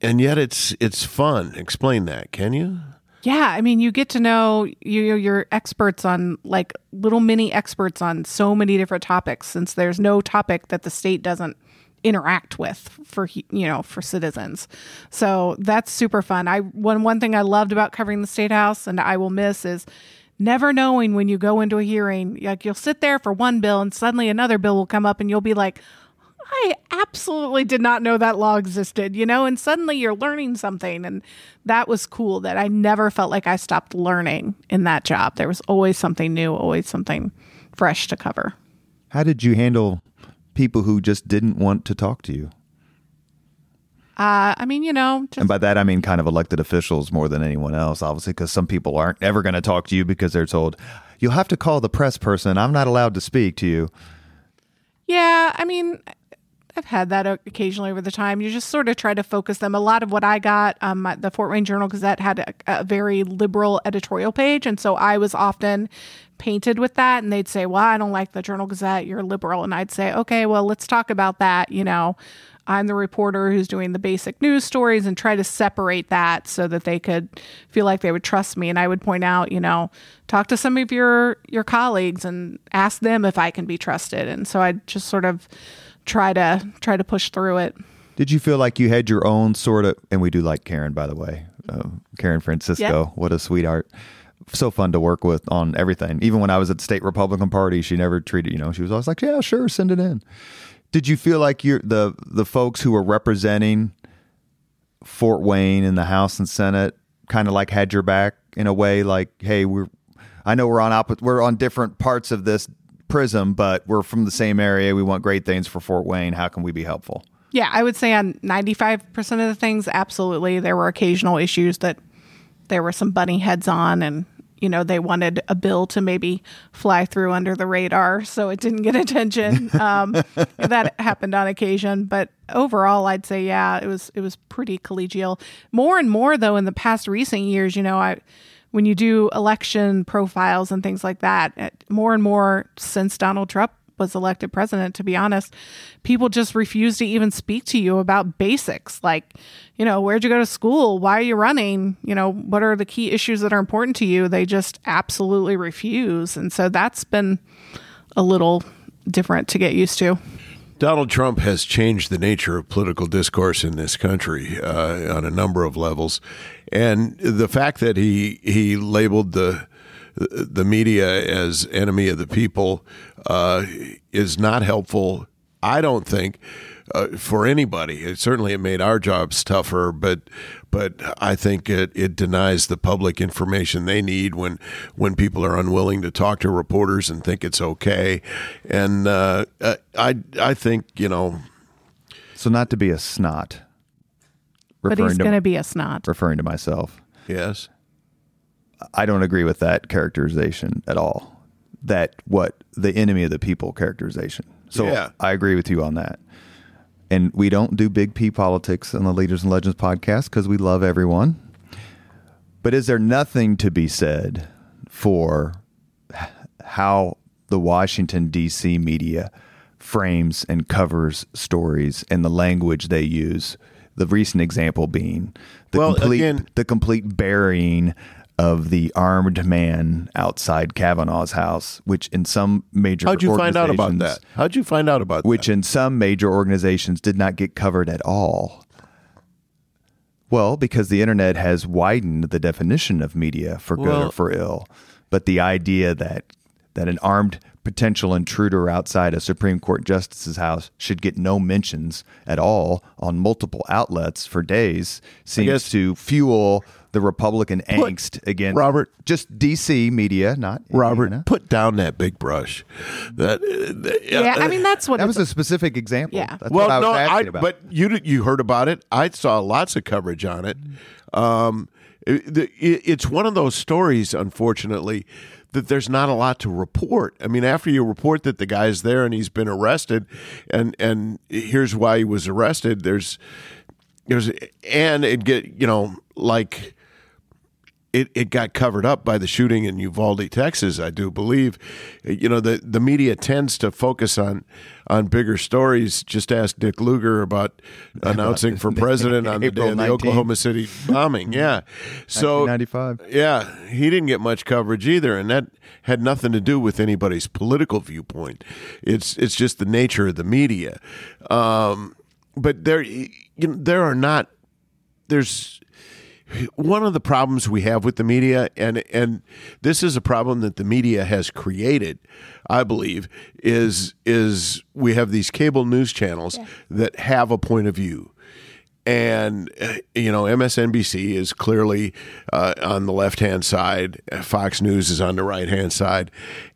and yet it's it's fun. Explain that, can you?
Yeah, I mean, you get to know you you're experts on like little mini experts on so many different topics. Since there's no topic that the state doesn't interact with for you know for citizens, so that's super fun. I one one thing I loved about covering the state house, and I will miss is never knowing when you go into a hearing. Like you'll sit there for one bill, and suddenly another bill will come up, and you'll be like, I absolutely did not know that law existed, you know, and suddenly you're learning something. And that was cool that I never felt like I stopped learning in that job. There was always something new, always something fresh to cover.
How did you handle people who just didn't want to talk to you?
Uh, I mean, you know,
and by that I mean kind of elected officials more than anyone else, obviously, because some people aren't ever going to talk to you because they're told you'll have to call the press person. I'm not allowed to speak to you.
Yeah, I mean, I've had that occasionally over the time. You just sort of try to focus them. A lot of what I got, um, the Fort Wayne Journal Gazette had a, a, very liberal editorial page, and so I was often painted with that. And they'd say, "Well, I don't like the Journal Gazette. You're liberal," and I'd say, "Okay, well, let's talk about that." You know, I'm the reporter who's doing the basic news stories, and try to separate that so that they could feel like they would trust me. And I would point out, you know, talk to some of your your colleagues and ask them if I can be trusted. And so I just sort of try to try to push through it.
Did you feel like you had your own sort of? And we do like Karen, by the way, uh, Karen Francisco. Yep. What a sweetheart! So fun to work with on everything. Even when I was at the state Republican Party, she never treated you know. She was always like, "Yeah, sure, send it in." Did you feel like you're the the folks who were representing Fort Wayne in the House and Senate kind of like had your back in a way? Like, hey, we're I know we're on op- we're on different parts of this prism, but we're from the same area. We want great things for Fort Wayne. How can we be helpful?
Yeah, I would say on 95% of the things, absolutely. There were occasional issues that there were some bunny heads on, and, you know, they wanted a bill to maybe fly through under the radar so it didn't get attention. Um, that happened on occasion. But overall, I'd say, yeah, it was, it was pretty collegial. More and more, though, in the past recent years, you know, I, when you do election profiles and things like that, more and more since Donald Trump was elected president, to be honest, people just refuse to even speak to you about basics like, you know, where'd you go to school? Why are you running? You know, what are the key issues that are important to you? They just absolutely refuse. And so that's been a little different to get used to.
Donald Trump has changed the nature of political discourse in this country uh, on a number of levels, and the fact that he he labeled the the media as enemy of the people uh, is not helpful. I don't think uh, for anybody. It, certainly, it made our jobs tougher, but but I think it, it denies the public information they need when when people are unwilling to talk to reporters and think it's okay. And uh, I I think you know.
So not to be a snot.
But he's going to be a snot.
Referring to myself.
Yes.
I don't agree with that characterization at all. That what the enemy of the people characterization. So yeah. I agree with you on that and we don't do big P politics on the Leaders and Legends podcast because we love everyone. But is there nothing to be said for how the Washington, D.C. media frames and covers stories and the language they use? The recent example being the well, complete again, the complete burying of the armed man outside Kavanaugh's house, which in some major
how'd you find out about that? How'd you find out about
which
that?
in some major organizations did not get covered at all. Well, because the internet has widened the definition of media for good well, or for ill, but the idea that that an armed potential intruder outside a Supreme Court justice's house should get no mentions at all on multiple outlets for days seems to fuel the Republican put, angst against
Robert,
just DC media, not
Robert. Indiana. Put down that big brush. That,
uh, yeah, I mean that's what
that was a specific example.
Yeah.
That's
well,
no,
I, but you you heard about it. I saw lots of coverage on it. Um, it, it's one of those stories, unfortunately, that there's not a lot to report. I mean, after you report that the guy's there and he's been arrested, and and here's why he was arrested. There's there's and it get you know like it, it got covered up by the shooting in Uvalde, Texas, I do believe. You know, the, the media tends to focus on on bigger stories. Just ask Dick Lugar about announcing for president on the day of the
19th.
Oklahoma City bombing. Yeah. So
1995.
yeah, he didn't get much coverage either, and that had nothing to do with anybody's political viewpoint. It's it's just the nature of the media. Um, but there, you know, there are not. There's one of the problems we have with the media, and and this is a problem that the media has created, I believe, is is we have these cable news channels that have a point of view and uh, you know MSNBC is clearly uh, on the left hand side, Fox News is on the right hand side,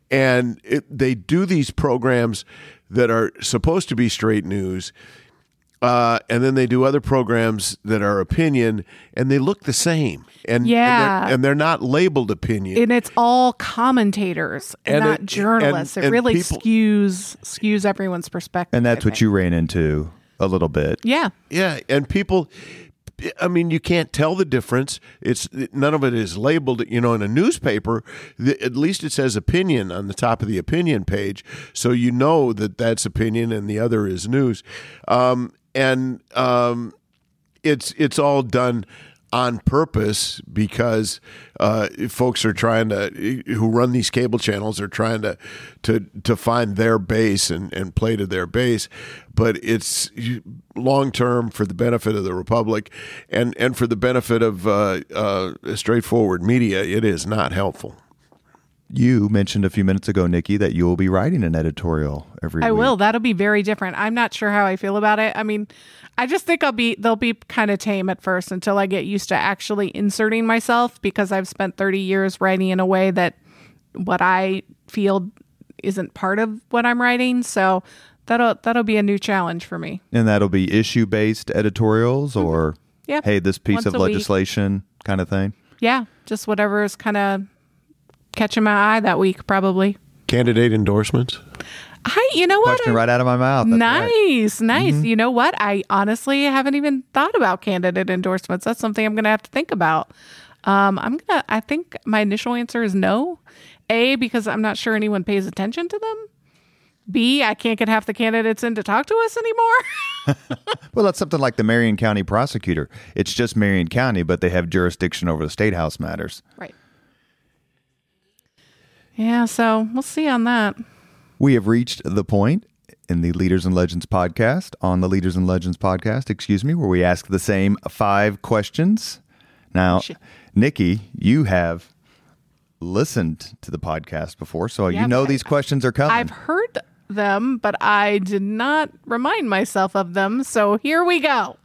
and it, they do these programs that are supposed to be straight news. Uh, and then they do other programs that are opinion, and they look the same, and
Yeah.
and they're, and they're not labeled opinion.
and it's all commentators and,
And
not
it-
journalists.
and-
it
and
really
people-
skews skews everyone's perspective.
And that's what you ran into a little bit.
Yeah.
Yeah, and people I mean, you can't tell the difference. It's none of it is labeled. You know, in a newspaper, the, at least it says opinion on the top of the opinion page, so you know that that's opinion and the other is news. Um, and um, it's it's all done on purpose because uh, folks are trying to who run these cable channels are trying to to to find their base and, and play to their base. But it's long term for the benefit of the republic and and for the benefit of uh, uh, straightforward media it is not helpful
You mentioned a few minutes ago, Niki, that you will be writing an editorial every
I
week.
will. That'll be very different. I'm not sure how I feel about it. I mean, I just think I'll be they'll be kind of tame at first until I get used to actually inserting myself because I've spent 30 years writing in a way that what I feel isn't part of what I'm writing. So that'll that'll be a new challenge for me.
And that'll be issue based editorials mm-hmm. or,
Yeah.
hey, this piece
Once
of
a week.
legislation kind of thing.
Yeah, just whatever is kind of catching my eye that week probably.
candidate endorsements
I you know what?
Question right out of my mouth. That's right.
nice, nice. You know what? I honestly haven't even thought about candidate endorsements. That's something I'm going to have to think about. Um, I'm gonna. I think my initial answer is no. A because I'm not sure anyone pays attention to them. B I can't get half the candidates in to talk to us anymore.
Well, that's something like the Marion County prosecutor. It's just Marion County, but they have jurisdiction over the state house matters.
right. Yeah. So we'll see on that.
We have reached the point in the Leaders and Legends podcast, on the Leaders and Legends podcast, excuse me, where we ask the same five questions. Now,
Shit.
Niki, you have listened to the podcast before, so
Yeah,
you know these questions are coming.
I've heard them, but I did not remind myself of them. So here we go.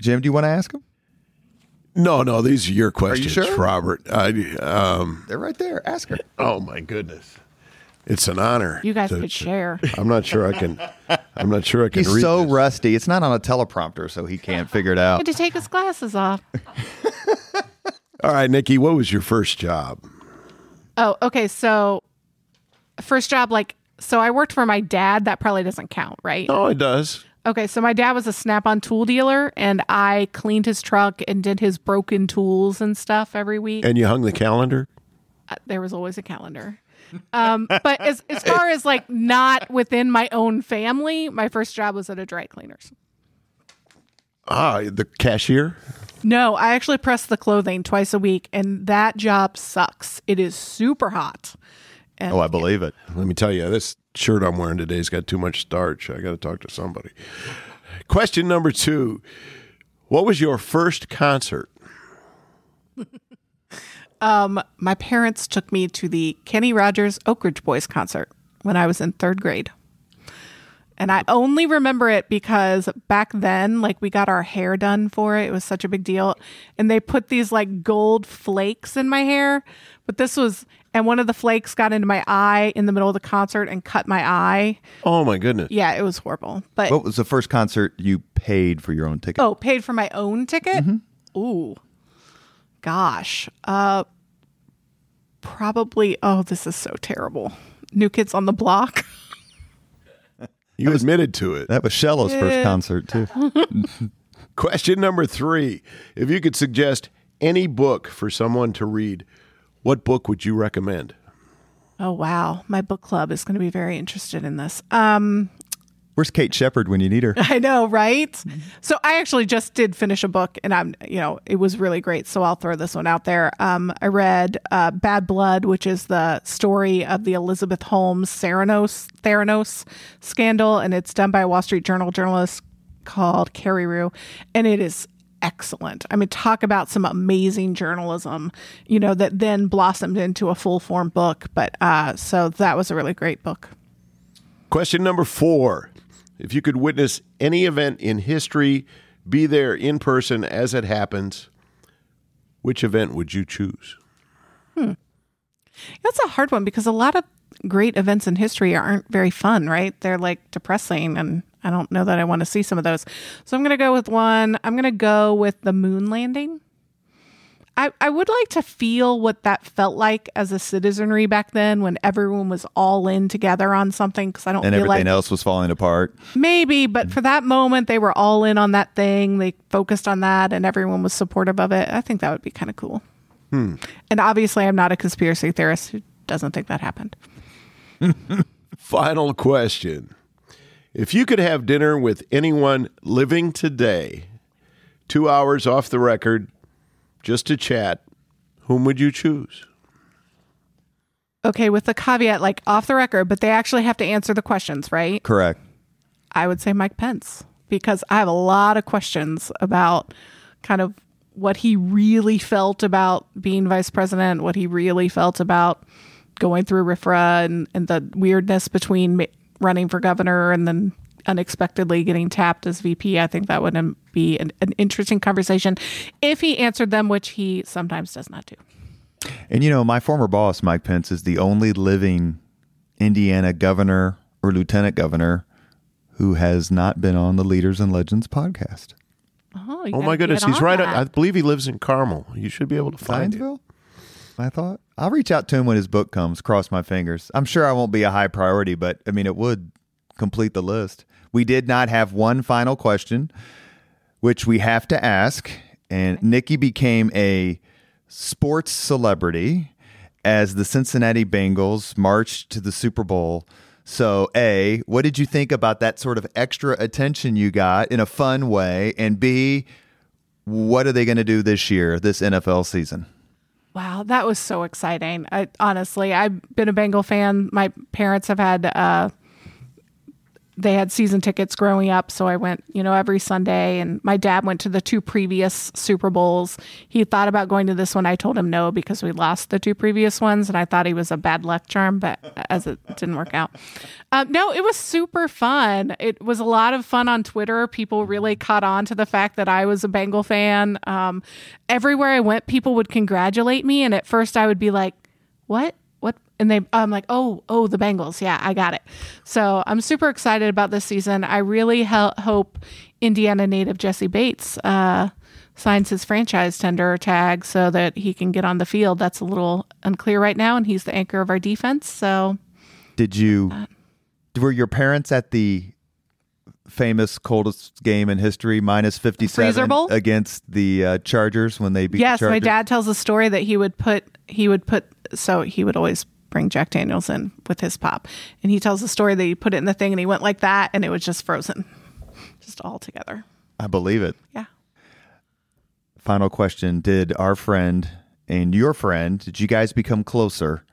Jim, do you want to ask them?
No no these are your questions
sure?
robert I, um,
They're right there. Ask her.
oh my goodness it's an honor
You guys
to-
could share.
I'm not sure I can. I'm not sure I can
He's
read.
so
this.
rusty. It's not on a teleprompter, so he can't figure it
had
out.
to take his glasses off.
All right, Niki, what was your first job?
Oh, okay. So, first job, like, so I worked for my dad. That probably doesn't count, right?
Oh, it does.
Okay. So, my dad was a snap on tool dealer, and I cleaned his truck and did his broken tools and stuff every week.
And you hung the calendar.
Uh, there was always a calendar. Um, but as, as far as like not within my own family, my first job was at a dry cleaners.
Ah, the cashier.
No, I actually press the clothing twice a week, and that job sucks. It is super hot. And
Oh, I believe it.
Let me tell you, this shirt I'm wearing today's got too much starch. I got to talk to somebody. Question number two: What was your first concert?
um, my parents took me to the Kenny Rogers Oak Ridge Boys concert when I was in third grade. And I only remember it because back then, like we got our hair done for it. It was such a big deal. And they put these like gold flakes in my hair. But this was, and one of the flakes got into my eye in the middle of the concert and cut my eye.
Oh my goodness!
Yeah, it was horrible. But
What was the first concert you paid for your own ticket?
oh, paid for my own ticket? Ooh. Gosh. Uh, probably oh, this is so terrible. New Kids on the Block.
You admitted to it.
That was Shella's first concert too.
Question number three. If you could suggest any book for someone to read, what book would you recommend?
Oh wow, my book club is going to be very interested in this. Um,
Where's Kate Shepard when you need her?
I know, right? So I actually just did finish a book, and I'm, you know, it was really great. So I'll throw this one out there. Um, I read uh, Bad Blood, which is the story of the Elizabeth Holmes Theranos Theranos scandal, and it's done by a Wall Street Journal journalist called Carreyrou, and it is excellent. I mean, talk about some amazing journalism, you know, that then blossomed into a full form book. But uh, so that was a really great book.
Question number four. If you could witness any event in history, be there in person as it happens, which event would you choose? Hmm.
That's a hard one because a lot of great events in history aren't very fun, right? They're like depressing, and I don't know that I want to see some of those. So I'm going to go with one. I'm going to go with the moon landing. I, I would like to feel what that felt like as a citizenry back then when everyone was all in together on something because I don't
And
feel
everything
like
else was falling apart.
maybe, but mm-hmm. for that moment they were all in on that thing. They focused on that and everyone was supportive of it. I think that would be kind of cool. Hmm. And obviously, I'm not a conspiracy theorist who doesn't think that happened.
Final question. If you could have dinner with anyone living today, two hours off the record, just to chat, whom would you choose?
Okay, with the caveat, like off the record, but they actually have to answer the questions, right?
Correct.
I would say Mike Pence because I have a lot of questions about kind of what he really felt about being vice president, what he really felt about going through RFRA and, and the weirdness between running for governor and then unexpectedly getting tapped as VP. I think that would um, be an, an interesting conversation if he answered them, which he sometimes does not do.
And you know, my former boss, Mike Pence, is the only living Indiana governor or lieutenant governor who has not been on the Leaders and Legends podcast.
Oh,
Oh my goodness, he's right.
that.
I believe he lives in Carmel. You should be able to find him.
I thought. I'll reach out to him when his book comes, cross my fingers. I'm sure I won't be a high priority, but I mean, it would complete the list. We did not have one final question, which we have to ask. And Niki became a sports celebrity as the Cincinnati Bengals marched to the Super Bowl. So, A, what did you think about that sort of extra attention you got in a fun way? And B, what are they going to do this year, this NFL season?
Wow, that was so exciting. I honestly, I've been a Bengal fan. My parents have had uh they had season tickets growing up, so I went, you know, every Sunday and my dad went to the two previous Super Bowls. He thought about going to this one. I told him no because we lost the two previous ones and I thought he was a bad luck charm, but as it didn't work out. Um, no, it was super fun. It was a lot of fun on Twitter. People really caught on to the fact that I was a Bengal fan. Um, everywhere I went, people would congratulate me, and at first I would be like, "What? What?" And they, I'm like, "Oh, oh, the Bengals. Yeah, I got it." So I'm super excited about this season. I really hel- hope Indiana native Jessie Bates uh, signs his franchise tender tag so that he can get on the field. That's a little unclear right now, and he's the anchor of our defense. So
Did you were your parents at the famous coldest game in history, minus fifty
Freezer
seven
Bowl?
against the uh, Chargers when they beat
yes, my dad tells a story that he would put he would put so he would always bring Jack Daniels in with his pop, and he tells the story that he put it in the thing and he went like that and it was just frozen, just all together.
I believe it.
Yeah.
Final question: Did our friend and your friend did you guys become closer?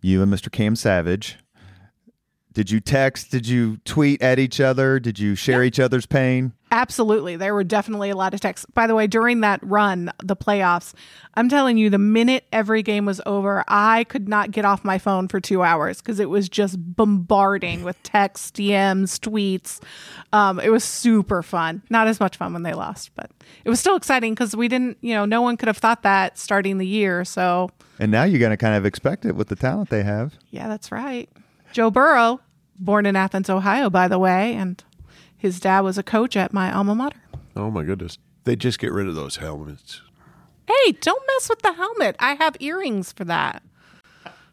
You and Mr. Cam Savage. Did you text? Did you tweet at each other? Did you share each other's pain?
Absolutely. There were definitely a lot of texts. By the way, during that run, the playoffs, I'm telling you, the minute every game was over, I could not get off my phone for two hours because it was just bombarding with texts, DMs, tweets. Um, it was super fun. Not as much fun when they lost, but it was still exciting because we didn't, you know, no one could have thought that starting the year. So,
And now you're going to kind of expect it with the talent they have.
yeah, that's right. Joe Burrow, born in Athens, Ohio, by the way, and his dad was a coach at my alma mater.
Oh my goodness. They just get rid of those helmets.
Hey, don't mess with the helmet. I have earrings for that.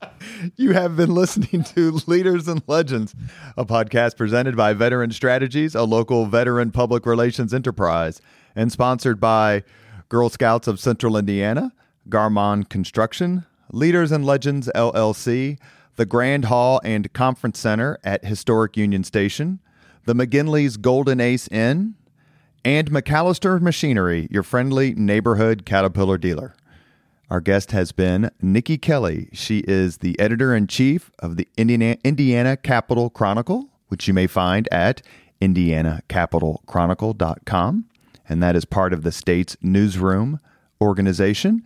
You have been listening to Leaders and Legends, a podcast presented by Veteran Strategies, a local veteran public relations enterprise, and sponsored by Girl Scouts of Central Indiana, Garmong Construction, Leaders and Legends LLC, the Grand Hall and Conference Center at Historic Union Station, the McGinley's Golden Ace Inn, and MacAllister Machinery, your friendly neighborhood Caterpillar dealer. Our guest has been Niki Kelly. She is the editor in chief of the Indiana, Indiana Capital Chronicle, which you may find at indianacapitalchronicle.com. And that is part of the States Newsroom organization.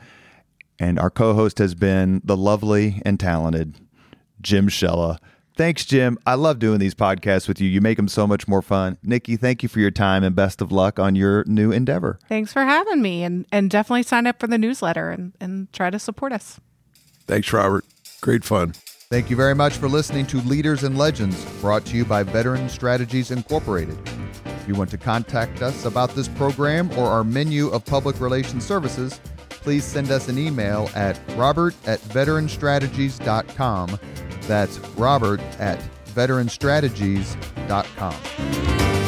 And our co host has been the lovely and talented Jim Shella. Thanks, Jim. I love doing these podcasts with you. You make them so much more fun. Niki, thank you for your time and best of luck on your new endeavor.
Thanks for having me and, and definitely sign up for the newsletter and, and try to support us.
Thanks, Robert. Great fun.
Thank you very much for listening to Leaders and Legends, brought to you by Veteran Strategies Incorporated. If you want to contact us about this program or our menu of public relations services, please send us an email at robert at veteranstrategies.com. That's robert at veteranstrategies.com.